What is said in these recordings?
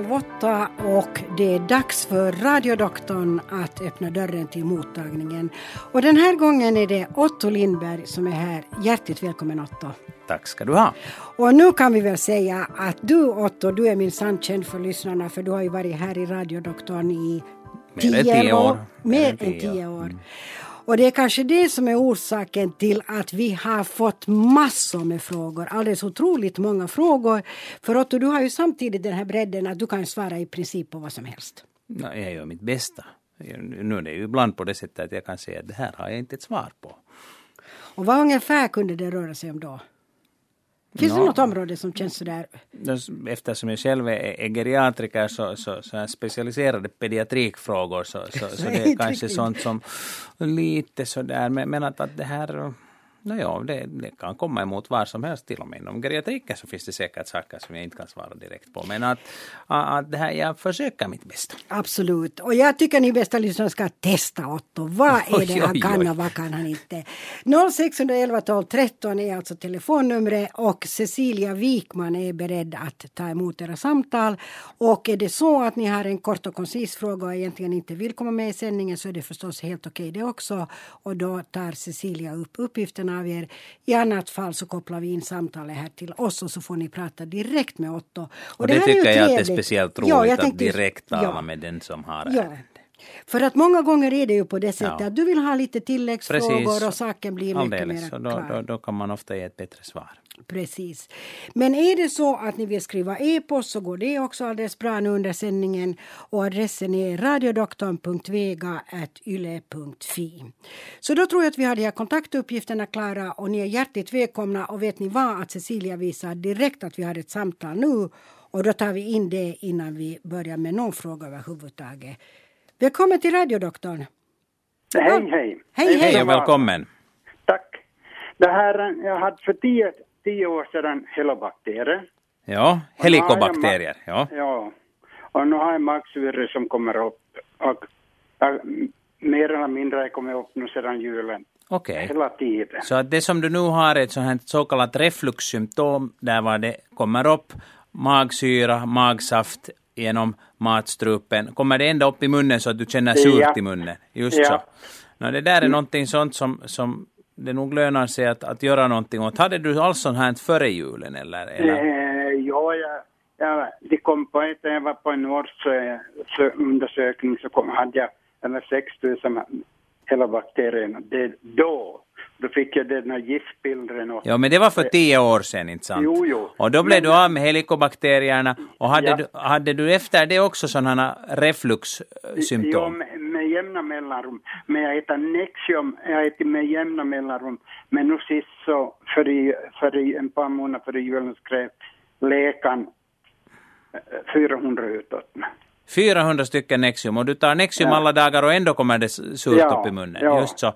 halv åtta och det är dags för radiodoktorn att öppna dörren till mottagningen. Och den här gången är det Otto Lindberg som är här. Hjärtligt välkommen Otto. Tack ska du ha. Och nu kan vi väl säga att du Otto, du är minsann känd för lyssnarna för du har ju varit här i radiodoktorn i Mer än tio år. Mer än tio år. Mm. Och det är kanske det som är orsaken till att vi har fått massor med frågor, alldeles otroligt många frågor. För Otto, du har ju samtidigt den här bredden att du kan svara i princip på vad som helst. Ja, jag gör mitt bästa. Nu är det ju ibland på det sättet att jag kan säga att det här har jag inte ett svar på. Och vad ungefär kunde det röra sig om då? Finns no. det något område som känns sådär? Eftersom jag själv är, är geriatriker så, så, så är specialiserade pediatrikfrågor så, så, så det är kanske sånt som lite sådär men, men att, att det här Nåja, det, det kan komma emot var som helst, till och med inom geriatriken så finns det säkert saker som jag inte kan svara direkt på. Men att, att det här, jag försöker mitt bästa. Absolut, och jag tycker ni bästa lyssnare ska testa Otto. Vad är det han kan och vad kan han inte? 0611 12 13 är alltså telefonnumret och Cecilia Wikman är beredd att ta emot era samtal. Och är det så att ni har en kort och koncis fråga och egentligen inte vill komma med i sändningen så är det förstås helt okej okay det också. Och då tar Cecilia upp uppgifterna av er. I annat fall så kopplar vi in samtalet här till oss och så får ni prata direkt med Otto. Och, och det, det tycker jag att det är speciellt roligt ja, att direkt tala ja. med den som har ja. ärende. För att många gånger är det ju på det sättet ja. att du vill ha lite tilläggsfrågor Precis. och saken blir mycket mer klar. Då, då, då kan man ofta ge ett bättre svar. Precis. Men är det så att ni vill skriva e-post så går det också alldeles bra nu under sändningen och adressen är radiodoktorn.vega.yle.fi. Så då tror jag att vi har de här kontaktuppgifterna klara och ni är hjärtligt välkomna och vet ni vad att Cecilia visar direkt att vi har ett samtal nu och då tar vi in det innan vi börjar med någon fråga överhuvudtaget. Välkommen till radiodoktorn. Hej, hej. Hej, hej. och välkommen. Tack. Det här, jag hade för tio, tio år sedan helobakterier. Ja, helikobakterier. Ja. ja. Och nu har jag magsyror som kommer upp. Och, och, mer eller mindre kommer upp nu sedan julen. Okej. Okay. Hela tiden. Så att det som du nu har är ett sånt så kallat refluxsymptom där var det kommer upp magsyra, magsaft genom matstrupen. Kommer det ända upp i munnen så att du känner surt ja. i munnen? Just ja. så. No, det där är mm. någonting sånt som, som det nog lönar sig att, att göra någonting åt. Hade du alls sånt här före julen eller? eller? Eh, ja, jag, jag, det kom på ett, jag var på en årsundersökning så kom, hade jag över 6000 hela bakterierna. Det, då då fick jag den här giftpillren. Och, ja, men det var för tio år sedan, inte sant? Jo, jo. Och då blev men, du av med helikobakterierna. Och hade, ja. du, hade du efter det också sådana refluxsymptom? Jo, med, jämna mellanrum. Men jag äter Nexium, jag äter med jämna mellanrum. Men nu sist så, för, i, för i, en par månader före julen skrev läkaren 400 eh, utåt mig. 400 stycken Nexium och du tar Nexium ja. alla dagar och ändå kommer det surt ja, upp i munnen. Ja. Just så. Uh,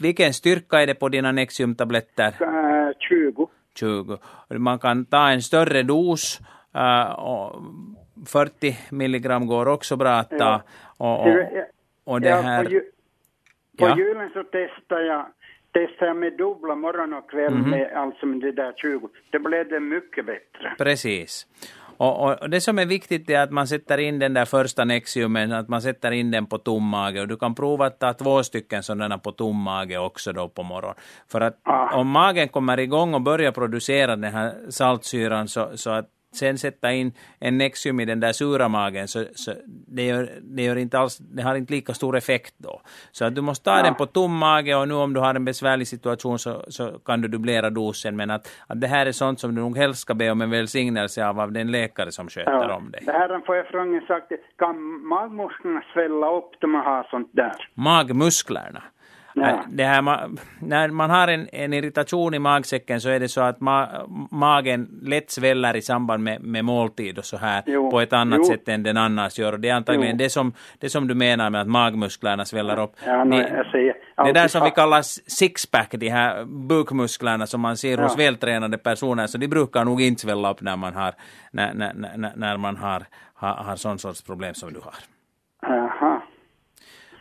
vilken styrka är det på dina Nexium-tabletter? Uh, 20. 20. Man kan ta en större dos. Uh, och 40 milligram går också bra att ta. Ja. Och, och, och det här... På, ju, på julen så testar jag testade jag med dubbla morgon och kväll mm -hmm. med alltså med det där 20. Det blev det mycket bättre. Precis. Och, och, det som är viktigt är att man sätter in den där första Nexiumen, att man sätter in den på tom mage. Och du kan prova att ta två stycken sådana på tom mage också då på morgonen. För att om magen kommer igång och börjar producera den här saltsyran så, så att sen sätta in en Nexium i den där sura magen, så, så det, gör, det, gör inte alls, det har inte lika stor effekt då. Så att du måste ta ja. den på tom mage och nu om du har en besvärlig situation så, så kan du dubblera dosen. Men att, att det här är sånt som du nog helst ska be om en välsignelse av, av den läkare som sköter ja. om dig. Det här får jag fråga sagt, kan magmusklerna svälla upp när man har sånt där? Magmusklerna? Ja. Det här, när man har en, en, irritation i magsäcken så är det så att ma, magen lätt sväller i samband med, med måltid och så här jo. på ett annat jo. sätt än den annars gör. Och det är antagligen det som, det som du menar med att magmusklerna sväller upp. Ja, nej, jag säger, det där som vi kallar sixpack, de här bukmusklerna som man ser ja. hos vältränade personer, så de brukar nog inte svälla upp när man har, när, när, när, när man har, har, har sån sorts problem som du har.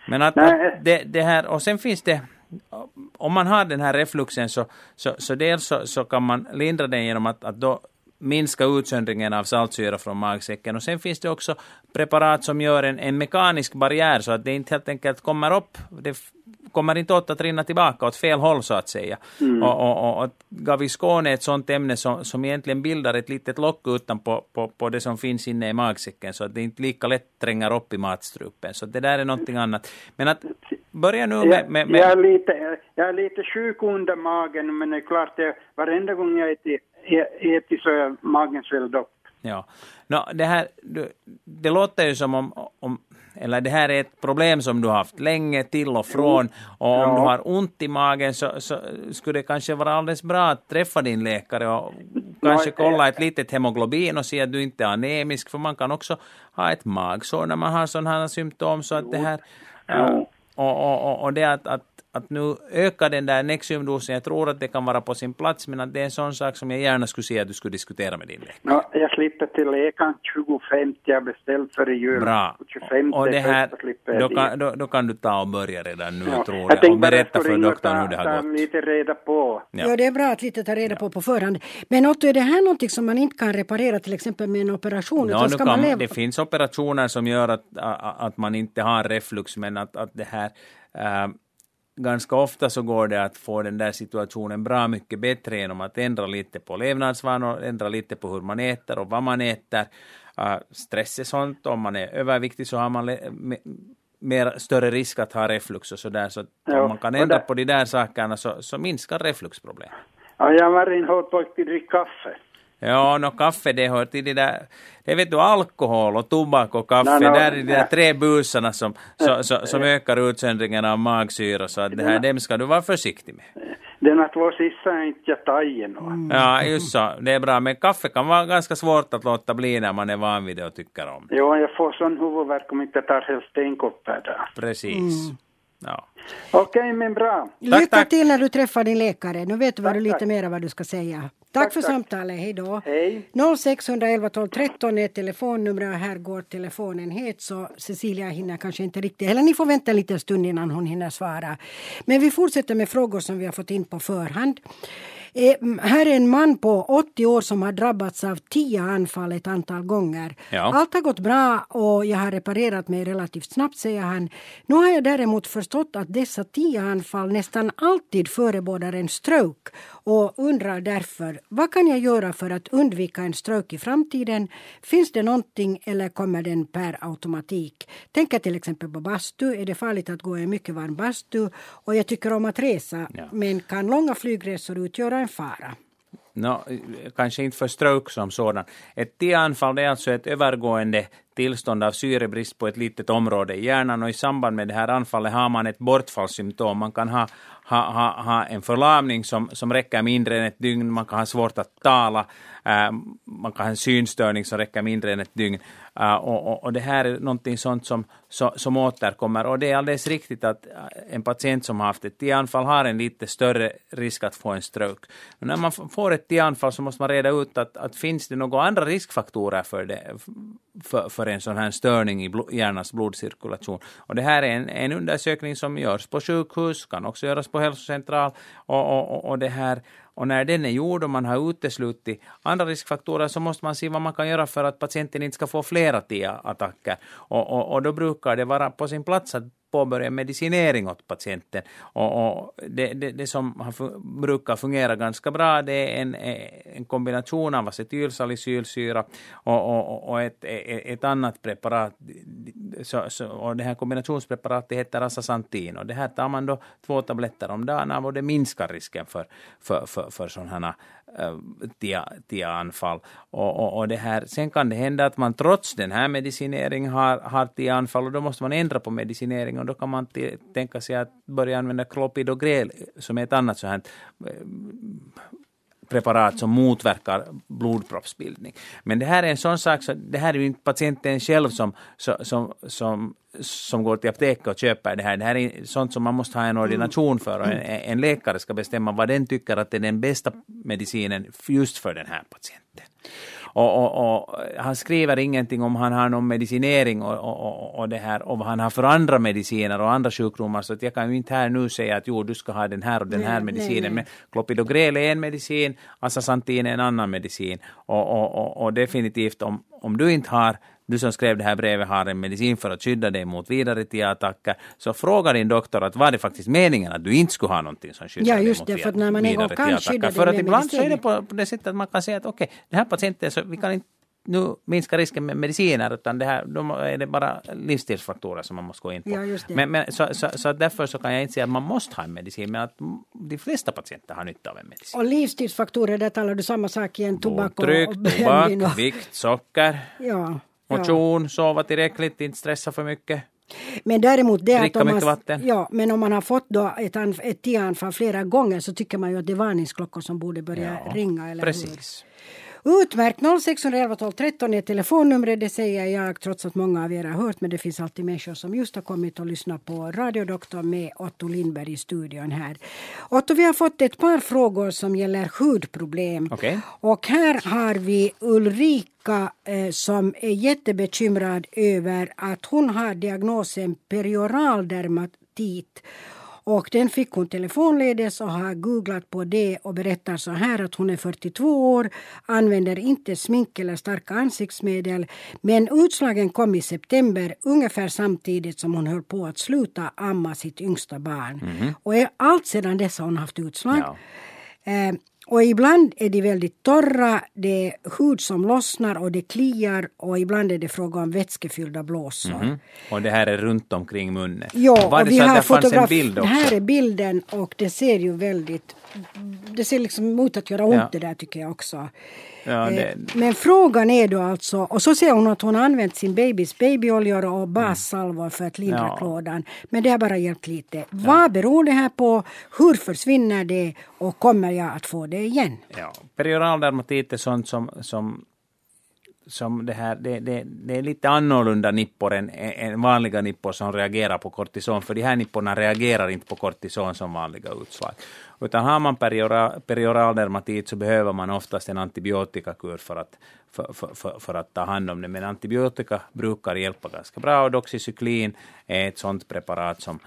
Men att, att det, det, här, och sen finns det, om man har den här refluxen så, så, så dels så, så kan man lindra den genom att, att då minska utsöndringen av saltsyra från magsäcken. Och sen finns det också preparat som gör en, en mekanisk barriär så att det inte helt enkelt kommer upp, det kommer inte åt att rinna tillbaka åt fel håll så att säga. Mm. Och, och, och Gaviscon är ett sådant ämne som, som egentligen bildar ett litet lock utanpå på, på det som finns inne i magsäcken så att det inte lika lätt tränger upp i matstrupen. Så det där är någonting annat. Men att börja nu med... med, med... Jag, är lite, jag är lite sjuk under magen men det är klart att varenda gång jag äter, äter så är magen svälld upp. Ja. No, det, här, det låter ju som om, om eller det här är ett problem som du har haft länge till och från. Och om ja. du har ont i magen så, så, skulle det kanske vara alldeles bra att träffa din läkare och kanske kolla ett litet hemoglobin och se att du inte är anemisk. För man kan också ha ett magsår när man har sådana här symptom. Så att det här ja. och, och, och, och det att, att att nu öka den där Nexiumdosen, jag tror att det kan vara på sin plats, men att det är en sån sak som jag gärna skulle se att du skulle diskutera med din läkare. No, jag slipper till läkaren 25, jag beställt före jul. Bra. 25, och det här, då kan, då, då, kan du ta och börja redan nu, ja. tror jag, jag och berätta för doktorn hur det har gått. lite reda på. Ja. ja, det är bra att lite ta reda på på förhand. Men Otto, är det här någonting som man inte kan reparera till exempel med en operation? Ja, ska kan, det finns operationer som gör att, att man inte har reflux, men att, att det här äh, ganska ofta så går det att få den där situationen bra mycket bättre genom att ändra lite på levnadsvanor, ändra lite på hur man äter och vad man äter. Uh, stress är sånt, om man är överviktig så har man mer, större risk att ha reflux och sådär. Så ja, om man kan ändra på de där sakerna så, så minskar refluxproblem. Ja, jag var in hårt på att dricka kaffe. Ja, no, kaffe det hör till det där, det vet du alkohol och tobak och kaffe, no, no, där är de där tre busarna som, så, så, som ökar utsöndringen av magsyra, så att det här, dem ska du vara försiktig med. Denna två sista är inte jag tagit mm. Ja, just så, det är bra, men kaffe kan vara ganska svårt att låta bli när man är van vid det och tycker om det. Jo, jag får sån huvudvärk om inte tar helst en kopp per dag. Precis. Mm. Ja. Okej, okay, men bra. Lycka tack, till när du träffar din läkare. Nu vet du tack, lite mer vad du ska säga. Tack, tack för tack. samtalet. Hej då. Hej. 0611 12 13 är telefonnumret och här går telefonen het så Cecilia hinner kanske inte riktigt, eller ni får vänta en liten stund innan hon hinner svara. Men vi fortsätter med frågor som vi har fått in på förhand. Eh, här är en man på 80 år som har drabbats av tio anfall ett antal gånger. Ja. Allt har gått bra och jag har reparerat mig relativt snabbt, säger han. Nu har jag däremot förstått att dessa tio anfall nästan alltid förebådar en stroke och undrar därför vad kan jag göra för att undvika en stroke i framtiden? Finns det någonting eller kommer den per automatik? Tänker till exempel på bastu. Är det farligt att gå i en mycket varm bastu? Och jag tycker om att resa, ja. men kan långa flygresor utgöra en fara? No, kanske inte för stroke som sådan. Ett TIA-anfall är alltså ett övergående tillstånd av syrebrist på ett litet område i hjärnan och i samband med det här anfallet har man ett bortfallssymptom. Man kan ha, ha, ha, ha en förlamning som, som räcker mindre än ett dygn, man kan ha svårt att tala, Ähm, man kan ha en synstörning som räcker mindre än ett dygn. Äh, och, och, och, det här är någonting sånt som, som återkommer. Och det är alldeles riktigt att äh, en patient som har haft ett tianfall har en lite större risk att få en stroke. Men när man får ett tianfall så måste man reda ut att, att finns det några andra riskfaktorer för, det, för, för en sån här störning i hjärnans blodcirkulation. Och det här är en, en undersökning som görs på sjukhus, kan också göras på hälsocentral och, och, och det här och när den är gjord och man har uteslutit andra riskfaktorer så måste man se vad man kan göra för att patienten inte ska få flera TIA-attacker. Och, och, och, då brukar det vara på sin plats att påbörja medicinering åt patienten. Och, och det, det, det, som har, brukar fungera ganska bra det är en, en kombination av acetylsalicylsyra och, och, och ett, ett, annat preparat. Så, så, och det här kombinationspreparatet heter Asasantin och det här tar man då två tabletter om dagen av och det minskar risken för, för, för, för sådana eh, här TIA-anfall. Och, och, och, det här, sen kan det hända att man trots den här medicineringen har, har TIA-anfall och då måste man ändra på medicineringen och då kan man tänka sig att börja använda Clopidogrel som är ett annat så här eh, preparat som motverkar blodproppsbildning. Men det här är en sån sak, så det här är ju inte patienten själv som, som, som, som går till apoteket och köper det här. Det här är sånt som man måste ha en ordination för och en, en läkare ska bestämma vad den tycker att är den bästa medicinen just för den här patienten. Och, och, och, han skriver ingenting om han har någon medicinering och, och, och, det här, och vad han har för andra mediciner och andra sjukdomar. Så att jag kan ju inte här nu säga att jo, du ska ha den här och den här medicinen. Nej, nej. Men Clopidogrel är en medicin, Asasantin är en annan medicin. Och, och, och, och definitivt om, om du inte har du som skrev det här brevet har en medicin för att skydda dig mot vidare TIA-attacker, så fråga din doktor att var det faktiskt meningen att du inte skulle ha någonting som skyddar dig mot det, för när man vidare skydda För att ibland så är det på, på det sättet att man kan säga att okej, okay, den här patienten, så vi kan inte nu minska risken med mediciner, utan det här, då är det bara livsstilsfaktorer som man måste gå in på. Ja, men, men, så, så, så därför så kan jag inte säga att man måste ha en medicin, men att de flesta patienter har nytta av en medicin. Och livsstilsfaktorer, där talar du samma sak igen, tobak och, Blodtryck, tobak, vikt, socker. Ja. Motion, ja. sova tillräckligt, inte stressa för mycket. Men däremot det Dricka att om man. Ja, men om man har fått då ett, ett TIA-anfall flera gånger så tycker man ju att det är varningsklockor som borde börja ja, ringa. Eller precis. Hur? Utmärkt! 0611 12 13 är telefonnumret, det säger jag trots att många av er har hört men det finns alltid människor som just har kommit och lyssnat på Radiodoktorn med Otto Lindberg i studion här. Otto, vi har fått ett par frågor som gäller hudproblem. Okay. Och här har vi Ulrika eh, som är jättebekymrad över att hon har diagnosen perioral dermatit och den fick hon telefonledes och har googlat på det och berättar så här att hon är 42 år, använder inte smink eller starka ansiktsmedel. Men utslagen kom i september ungefär samtidigt som hon höll på att sluta amma sitt yngsta barn. Mm. Och allt sedan dess har hon haft utslag. Ja. Eh, och ibland är de väldigt torra, det är hud som lossnar och det kliar och ibland är det fråga om vätskefyllda blåsor. Mm. Och det här är runt omkring munnen? Ja, Var och det vi har en bild? Här är bilden och det ser ju väldigt det ser liksom ut att göra ont ja. det där tycker jag också. Ja, det... Men frågan är då alltså, och så säger hon att hon använt sin babys babyoljor och bassalvor för att lindra ja. klådan. Men det har bara hjälpt lite. Ja. Vad beror det här på? Hur försvinner det? Och kommer jag att få det igen? Ja, perioral dermatit är sånt som, som som det här, det, det, det, är lite annorlunda nippor än, än vanliga nippor som reagerar på kortison, för de här nipporna reagerar inte på kortison som vanliga utslag. Utan har man perioral dermatit så behöver man oftast en antibiotikakur för att, för, för, för, för, att ta hand om det. Men antibiotika brukar hjälpa ganska bra och doxycyklin är ett sådant preparat som,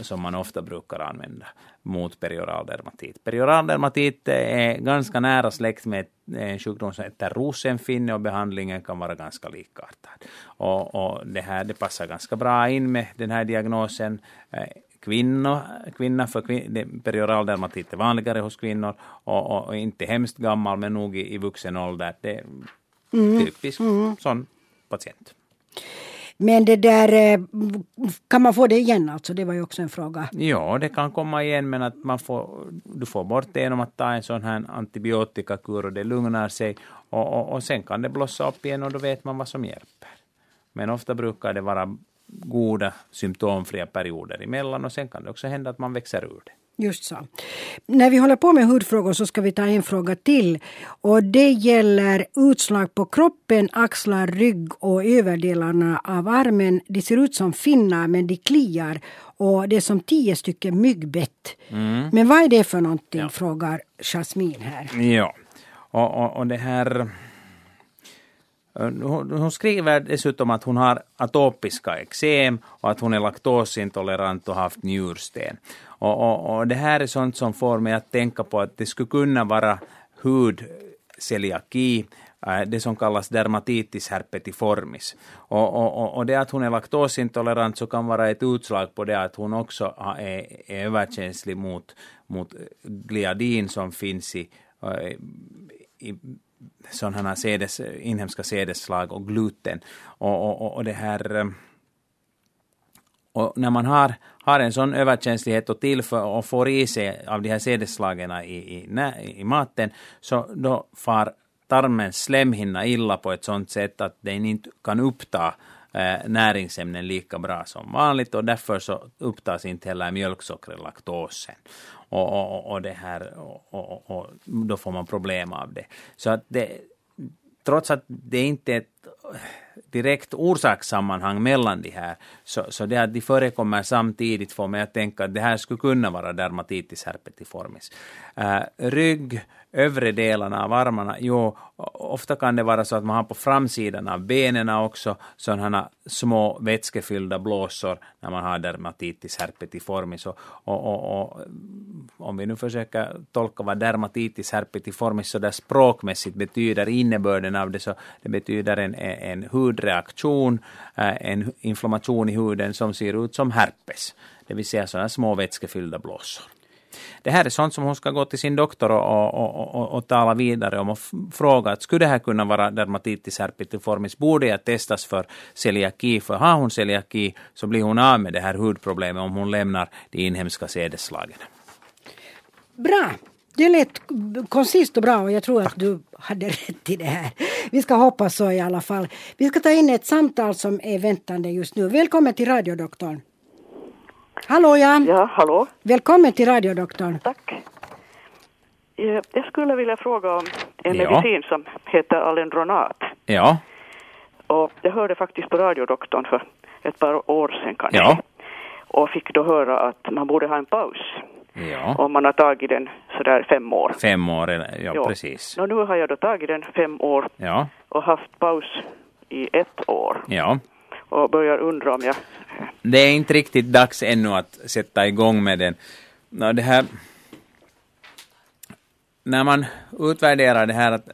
som man ofta brukar använda mot perioral dermatit. Perioral dermatit är ganska nära släkt med en sjukdom som heter rosenfinne och behandlingen kan vara ganska likartad. Och, och det här det passar ganska bra in med den här diagnosen kvinnor, kvinna för kvin, perioral dermatit är vanligare hos kvinnor och, och, inte hemskt gammal men nog i, i vuxen ålder. Det är mm. typisk mm. sån patient. Men det där, eh, kan man få det igen alltså? Det var ju också en fråga. Ja, det kan komma igen men att man får, du får bort det genom att ta en sån här antibiotikakur och det lugnar sig. Och, och, och sen kan det blossa upp igen och då vet man vad som hjälper. Men ofta brukar det vara goda symptomfria perioder emellan och sen kan det också hända att man växer ur det. Just så. När vi håller på med hudfrågor så ska vi ta en fråga till. Och det gäller utslag på kroppen, axlar, rygg och överdelarna av armen. De ser ut som finnar men de kliar och det är som tio stycken myggbett. Mm. Men vad är det för någonting? Ja. frågar Jasmin här. Ja, och, och, och det här Eh, hon skriver dessutom att hon har atopiska eksem och att hon är laktosintolerant och haft njursten. Och, och, och, det här är sånt som får mig att tänka på att det skulle kunna vara hudceliaki, äh, det som kallas dermatitis herpetiformis. Och, och, och det att hon är laktosintolerant så kan vara ett utslag på det att hon också är, är överkänslig mot, mot gliadin som finns i, äh, i sådana sedes, inhemska sädesslag och gluten. Och, och, och det här ähm, och när man har, har en sån överkänslighet och tillför och får i sig av de här sädesslagen i, i, i maten, så då far tarmens slemhinna illa på ett sånt sätt att den inte kan uppta eh, näringsämnen lika bra som vanligt och därför så upptas inte heller mjölksockret, laktosen och, och, och, det här, och, och, då får man problem av det. Så att det, trots att det inte är ett direkt orsakssammanhang mellan de här. Så, så det att de förekommer samtidigt får mig att tänka att det här skulle kunna vara dermatitis herpetiformis. Uh, eh, rygg, övre delarna av armarna, jo, ofta kan det vara så att man har på framsidan av benen också sådana små vätskefyllda blåsor när man har dermatitis herpetiformis. Och, och, och, och, om vi nu försöker tolka vad dermatitis herpetiformis så där språkmässigt betyder, innebörden av det, så det betyder en, en hudreaktion, eh, en inflammation i huden som ser ut som herpes, det vill säga sådana små vätskefyllda blåsor. Det här är sånt som hon ska gå till sin doktor och, och, och, och tala vidare om och fråga att skulle det här kunna vara dermatitis herpetiformis, borde jag testas för celiaki, för har hon celiaki så blir hon av med det här hudproblemet om hon lämnar de inhemska sädesslagen. Bra! Det lät koncist och bra och jag tror att du hade rätt i det här. Vi ska hoppas så i alla fall. Vi ska ta in ett samtal som är väntande just nu. Välkommen till radiodoktorn. Hallå ja! Ja, hallå. Välkommen till radiodoktorn. Tack. Eh, jag skulle vilja fråga om en Ja. medicin som heter Alendronat. Ja, Och jag hörde faktiskt på radiodoktorn för ett par år sedan kanske. Ja. Och fick då höra att man borde ha en paus ja. om man har tagit den sådär fem år. Fem år, ja, Ja. precis. Nå, nu har jag då tagit den fem år Ja, och haft paus i ett år. ja. Och börjar undra om jag... Det är inte riktigt dags ännu att sätta igång med den. Nå, det här, när man utvärderar det här att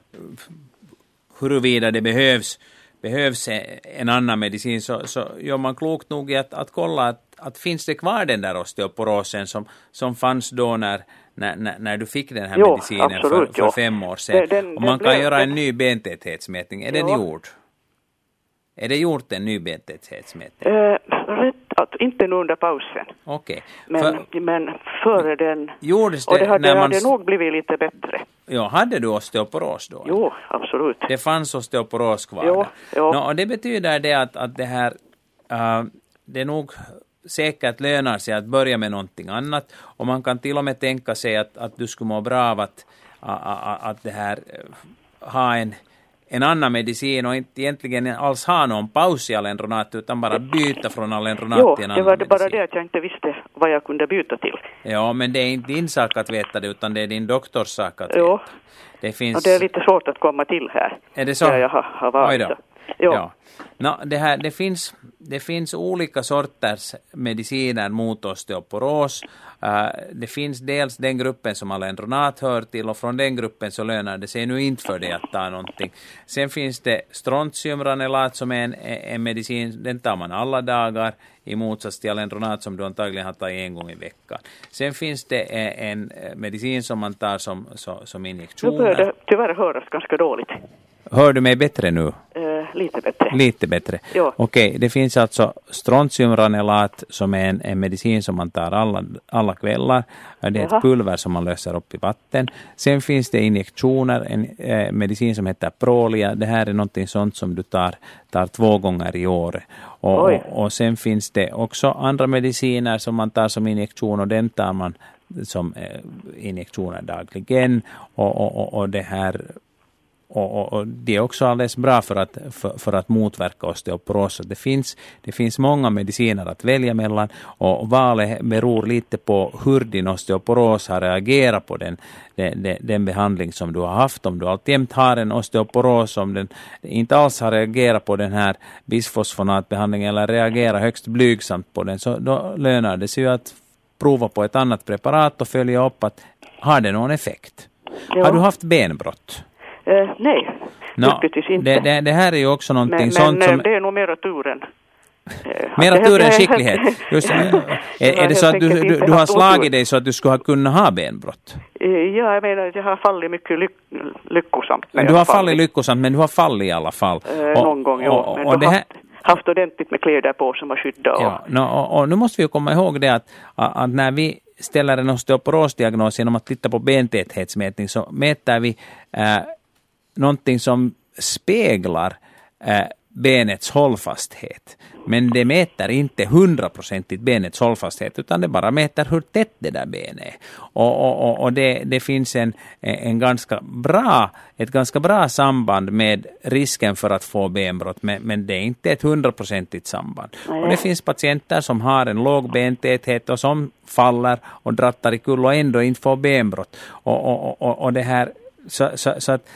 huruvida det behövs, behövs en annan medicin så, så gör man klokt nog i att, att kolla att, att finns det kvar den där osteoporosen som, som fanns då när, när, när, när du fick den här Jo, medicinen absolut, för, för fem år sedan. Den- den- Och man den kan göra en den- ny bentäthetsmätning. Är den Ja. gjord? Är det gjort en ny bentäthetsmätning? Eh, rätt att, inte nu under pausen. Okej. Men, För- men före den... Gjordes Och det det hade, när man... hade nog blivit lite bättre. Ja, hade du osteoporos då? Jo, absolut. Det fanns osteoporos kvar Jo, jo. Nå, och det betyder det att, att det här, äh, det nog säkert lönar sig att börja med någonting annat. Och man kan till och med tänka sig att, att du skulle må bra av att, att, att, det här, äh, ha en, en annan medicin och inte egentligen alls ha någon paus i alendronat utan bara byta från alendronat Jo, till en det annan var det bara det att jag inte visste vad jag kunde byta till. Ja, men det är inte din sak att veta det utan det är din doktors sak att Jo. veta. Det finns... Och det är lite svårt att komma till här. Är det så? Där jag har, har varit. Jo. Ja. Nå, det, här, det, finns, det finns olika sorters mediciner mot osteoporos. Uh, det finns dels den gruppen som alendronat hör till och från den gruppen så lönar det sig nu inte för dig att ta någonting. Sen finns det strontiumranelat som är en, en medicin, den tar man alla dagar i motsats till alendronat som du antagligen har tagit en gång i veckan. Sen finns det en medicin som man tar som, som, som Nu börjar injektioner. det tyvärr höras ganska dåligt. Hör du mig bättre nu? Eh, lite bättre. Lite bättre. Ja. Okej, det finns alltså strontiumranelat som är en, en medicin som man tar alla, alla kvällar. Det är Jaha. ett pulver som man löser upp i vatten. Sen finns det injektioner, en eh, medicin som heter Prolia. Det här är någonting sånt som du tar, tar två gånger i år. Och, och, och sen finns det också andra mediciner som man tar som injektion och den tar man som eh, injektioner dagligen. Och, och, och det här och, och, och det är också alldeles bra för att, för, för att motverka osteoporos. Det finns, det finns många mediciner att välja mellan och valet beror lite på hur din osteoporos har reagerat på den, den, den, den behandling som du har haft. Om du alltjämt har en osteoporos, om den inte alls har reagerat på den här bisfosfonatbehandlingen eller reagerar högst blygsamt på den, så då lönar det sig ju att prova på ett annat preparat och följa upp att har det någon effekt. Ja. Har du haft benbrott? Eh, nej, Nå, lyckligtvis inte. det, det, det här är ju också någonting men sånt men som... eh, det är nog mera turen. Eh, Mera att- tur än skicklighet. Just, är, är det så att du, du, du har slagit dig så att du skulle ha kunnat ha benbrott? Eh, Ja, jag menar att jag har fallit mycket lyck lyckosamt. Du har fallit lyckosamt, men du har fallit i alla fall. Eh, någon gång, ja. och, Men och du det har här, haft, haft ordentligt med kläder på som har skyddat. och- ja, no, och, och nu måste vi ju komma ihåg det att, att när vi ställer en osteoporosdiagnos genom att titta på bentäthetsmätning så mäter vi äh, någonting som speglar äh, benets hållfasthet. Men det mäter inte hundraprocentigt benets hållfasthet, utan det bara mäter hur tätt det där benet är. Och, och, och det, det, finns en, en ganska bra, ett ganska bra samband med risken för att få benbrott, men, men det är inte ett hundraprocentigt samband. Och det finns patienter som har en låg bentäthet och som faller och drattar i kull och ändå inte får benbrott. Och, och, och, och det här, så, så, så att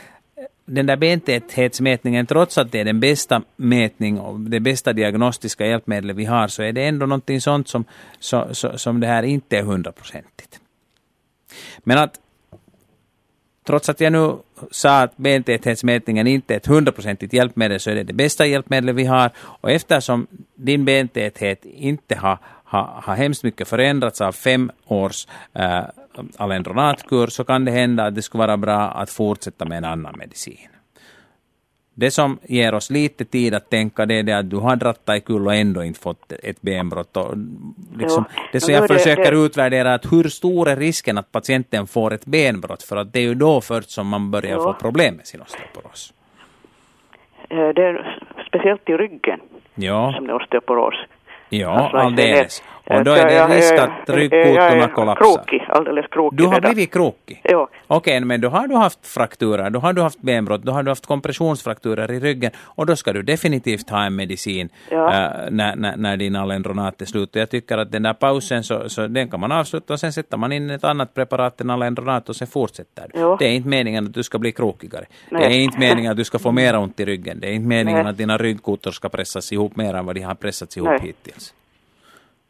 den där bentäthetsmätningen, trots att det är den bästa mätning och det bästa diagnostiska hjälpmedlet vi har, så är det ändå någonting sånt som, så, så, som det här inte är hundraprocentigt. Men att trots att jag nu sa att bentäthetsmätningen inte är ett hundraprocentigt hjälpmedel, så är det det bästa hjälpmedlet vi har. Och eftersom din bentäthet inte har, har, har hemskt mycket förändrats av fem års äh, alendronatkur så kan det hända att det skulle vara bra att fortsätta med en annan medicin. Det som ger oss lite tid att tänka det är det att du har drattat i kull och ändå inte fått ett benbrott. Och liksom, det som jag försöker det, det... utvärdera att hur stor är risken att patienten får ett benbrott? För att det är ju då först som man börjar ja. få problem med sin osteoporos. Eh, det är speciellt i ryggen ja. som det är osteoporos. Ja, alltså. Och då är det risk att ryggkotorna kollapsar. Krokig, alldeles krokig. Du har blivit krokig? Ja. Okej, men då har du haft frakturer, då har du haft benbrott, då har du haft kompressionsfrakturer i ryggen och då ska du definitivt ha en medicin ja. äh, när, när, när din alendronat är slut. Och jag tycker att den där pausen, så, så den kan man avsluta och sen sätter man in ett annat preparat än alendronat och sen fortsätter du. Ja. Det är inte meningen att du ska bli krokigare. Nej. Det är inte meningen att du ska få mera ont i ryggen. Det är inte meningen Nej. att dina ryggkotor ska pressas ihop mer än vad de har pressats ihop Nej. hittills.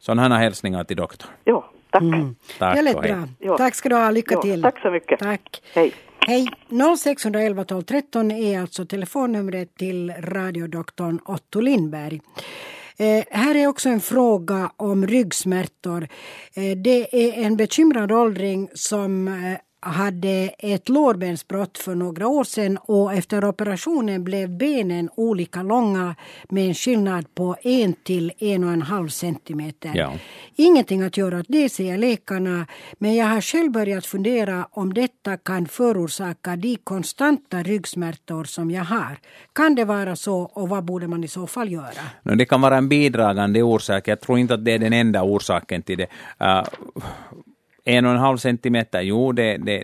Sådana hälsningar till doktorn. Jo, tack. Mm. Tack Väldigt bra. Jo. Tack ska du ha. Lycka jo, till. Tack så mycket. Tack. Hej. Hej. 0611 12 13 är alltså telefonnumret till radiodoktorn Otto Lindberg. Eh, här är också en fråga om ryggsmärtor. Eh, det är en bekymrad åldring som eh, hade ett lårbensbrott för några år sedan och efter operationen blev benen olika långa med en skillnad på en till en och en halv centimeter. Ja. Ingenting att göra åt det säger läkarna men jag har själv börjat fundera om detta kan förorsaka de konstanta ryggsmärtor som jag har. Kan det vara så och vad borde man i så fall göra? Det kan vara en bidragande orsak. Jag tror inte att det är den enda orsaken till det. Uh, en och en halv centimeter, jo, det, det,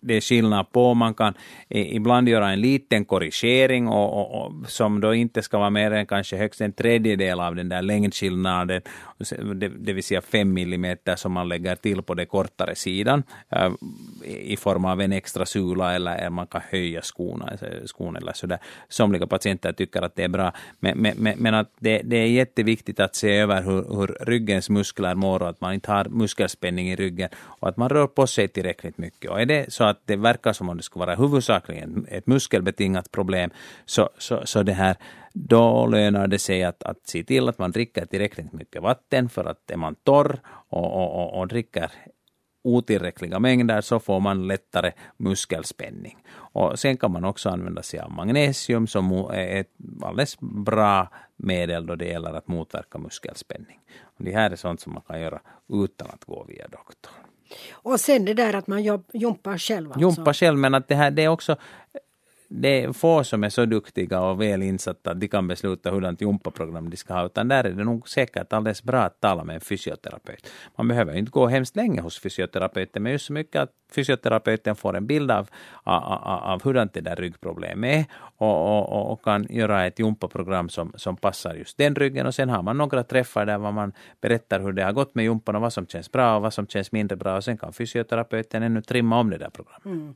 det är skillnad på. Man kan ibland göra en liten korrigering och, och, och, som då inte ska vara mer än kanske högst en tredjedel av den där längdskillnaden, det, det vill säga 5 millimeter som man lägger till på den kortare sidan eh, i form av en extra sula eller man kan höja skorna, skon eller sådär. Somliga patienter tycker att det är bra, men, men, men att det, det, är jätteviktigt att se över hur, hur ryggens muskler mår och att man inte har muskelspänning i ryggen och att man rör på sig tillräckligt mycket. Och är det så att det verkar som om det skulle vara huvudsakligen ett muskelbetingat problem, så, så, så det här, då lönar det sig att, att se till att man dricker tillräckligt mycket vatten, för att är man torr och, och, och, och dricker otillräckliga mängder så får man lättare muskelspänning. Och sen kan man också använda sig av magnesium som är ett alldeles bra medel då det gäller att motverka muskelspänning. Och det här är sånt som man kan göra utan att gå via doktorn. Och sen det där att man jumpar själv. Alltså. Jompar själv, men att det här det är också det är få som är så duktiga och väl insatta att de kan besluta hurdant jumpaprogram de ska ha, utan där är det nog säkert alldeles bra att tala med en fysioterapeut. Man behöver inte gå hemskt länge hos fysioterapeuten, men just så mycket att fysioterapeuten får en bild av, av, av hurdant det där ryggproblemet är och, och, och, kan göra ett jumpaprogram som, som passar just den ryggen och sen har man några träffar där man berättar hur det har gått med jumpan och vad som känns bra och vad som känns mindre bra och sen kan fysioterapeuten ännu trimma om det där programmet. Mm.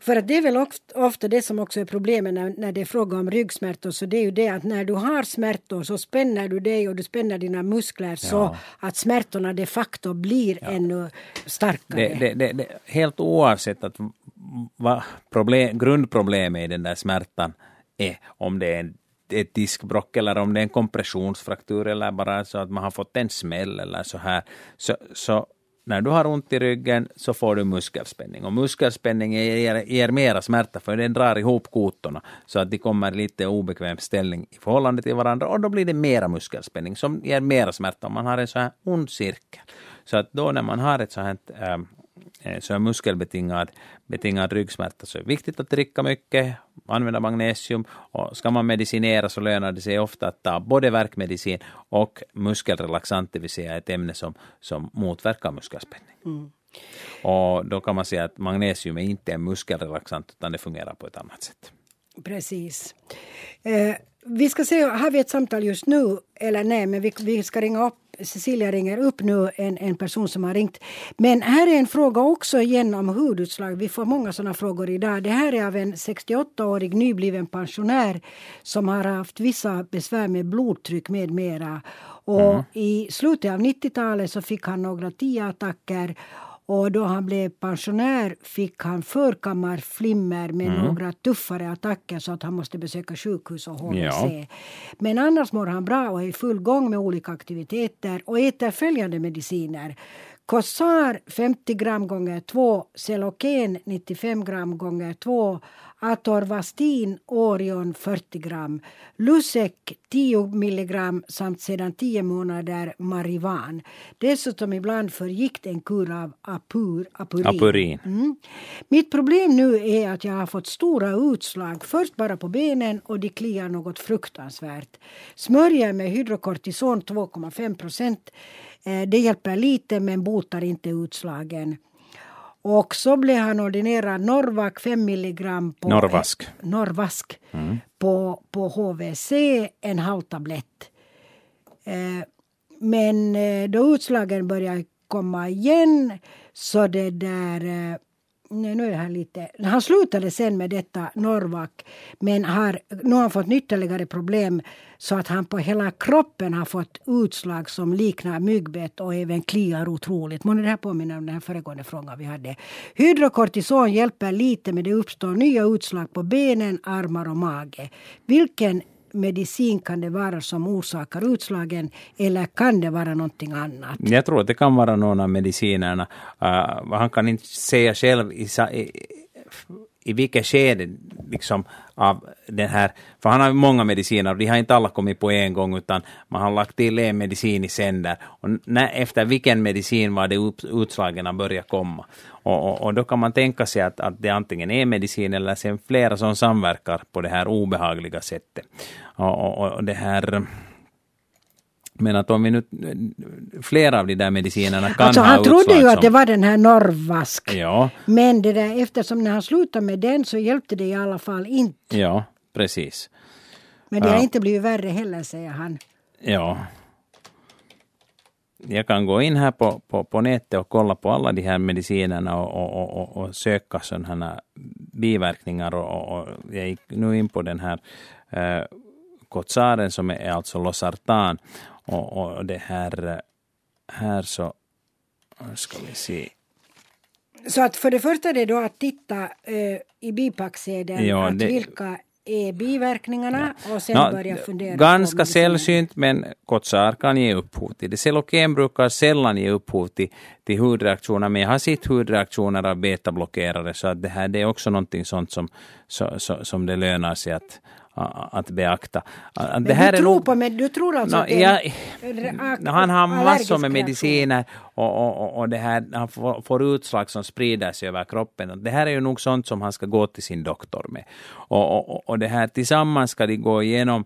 För att det är väl ofta det som också är problemet när, när det är fråga om ryggsmärtor så det är ju det att när du har smärtor så spänner du dig och du spänner dina muskler ja. så att smärtorna de facto blir ja. ännu starkare. Det, det, det, helt oavsett att vad problem, grundproblemet i den där smärtan är, om det är ett diskbrock eller om det är en kompressionsfraktur eller bara så att man har fått en smäll eller så här, så, så när du har ont i ryggen så får du muskelspänning. Och muskelspänning ger, ger mera smärta för den drar ihop kotorna så att de kommer i lite obekväm ställning i förhållande till varandra och då blir det mera muskelspänning som ger mera smärta om man har en så här ond cirkel. Så att då när man har ett så här äh, så muskelbetingad betingad ryggsmärta så är det viktigt att dricka mycket använda magnesium och ska man medicinera så lönar det sig ofta att ta både värkmedicin och muskelrelaxant, det vill säga ett ämne som, som motverkar muskelspänning. Mm. Och då kan man säga att magnesium är inte en muskelrelaxant utan det fungerar på ett annat sätt. Precis. Eh, vi ska se, har vi ett samtal just nu eller nej, men vi, vi ska ringa upp Cecilia ringer upp nu en, en person som har ringt. Men här är en fråga också igen om hudutslag. Vi får många sådana frågor idag. Det här är av en 68-årig nybliven pensionär som har haft vissa besvär med blodtryck med mera. Och mm. i slutet av 90-talet så fick han några tio attacker och då han blev pensionär fick han förkammarflimmer med mm. några tuffare attacker så att han måste besöka sjukhus och HVC. Ja. Men annars mår han bra och är i full gång med olika aktiviteter och äter följande mediciner. Cossar 50 gram gånger 2, Celoken 95 gram gånger 2, Atorvastin Orion 40 gram, Lusec 10 milligram samt sedan 10 månader Marivan. Dessutom ibland förgick en kur av apur, apurin. apurin. Mm. Mitt problem nu är att jag har fått stora utslag, först bara på benen och de kliar något fruktansvärt. Smörjer med hydrokortison 2,5 procent. Eh, det hjälper lite men botar inte utslagen. Och så blev han ordinerad Norvac 5 milligram på Norvask, Norvask mm. på, på HVC, en halv tablett. Eh, men eh, då utslagen började komma igen så det där eh, nej, nu är han lite... Han slutade sen med detta Norvac men har, nu har han fått ytterligare problem så att han på hela kroppen har fått utslag som liknar myggbett och även kliar otroligt. Månne det här påminner om den här föregående frågan vi hade. Hydrokortison hjälper lite men det uppstår nya utslag på benen, armar och mage. Vilken medicin kan det vara som orsakar utslagen eller kan det vara någonting annat? Jag tror att det kan vara någon av medicinerna. Uh, han kan inte säga själv i, i, i vilket skede liksom, av den här, för han har många mediciner och de har inte alla kommit på en gång utan man har lagt till en medicin i sänder och när, efter vilken medicin var det utslagen börjar komma. Och, och, och, då kan man tänka sig att, att det antingen är medicin eller sen flera som samverkar på det här obehagliga sättet. Och, och, och det här men att om vi nu, flera av de där medicinerna kan alltså, ha Han trodde ju som, att det var den här Norvask. Ja. Men det där, eftersom när han slutade med den så hjälpte det i alla fall inte. Ja, precis. Men det har inte blivit värre heller, säger han. Ja. Jag kan gå in här på, på, på nätet och kolla på alla de här medicinerna och, och, och, och söka sådana biverkningar. Och, och, jag gick nu in på den här eh, Kotsaren som är alltså Losartan. Och, och det här, här så ska vi se. Så att för det första är det då att titta uh, i bipacksedeln ja, att det, vilka är biverkningarna ja. och sen no, börja fundera. Ganska sällsynt men kotsar kan ge upphov till det. Celoken brukar sällan ge upphov till, till hudreaktioner men jag har sett hudreaktioner av betablockerare så att det här det är också någonting sånt som, så, så, som det lönar sig att, att beakta. Men det här du, tror nog, på, men du tror alltså no, att ja, no, Han har massor med mediciner och, och, och det här, han får, får, utslag som sprider sig över kroppen. Det här är ju nog sånt som han ska gå till sin doktor med. Och, och, och det här tillsammans ska de gå igenom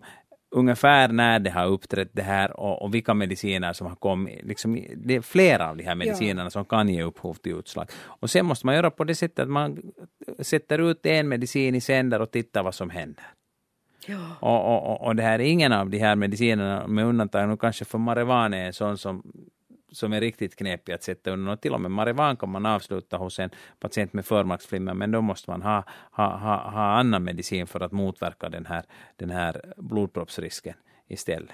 ungefär när det har uppträtt det här och, och vilka mediciner som har kommit. Liksom, det är flera av de här medicinerna ja. som kan ge upphov till utslag. Och sen måste man göra på det sättet att man sätter ut en medicin i sänder och tittar vad som händer. Ja. Och, och, och, det här är ingen av de här medicinerna, med undantag nu kanske för marijuana är en sån som, som är riktigt knepig att sätta under. Och till och med Marivan kan man avsluta hos en patient med förmaksflimmer, men då måste man ha, ha, ha, ha annan medicin för att motverka den här, den här blodproppsrisken istället.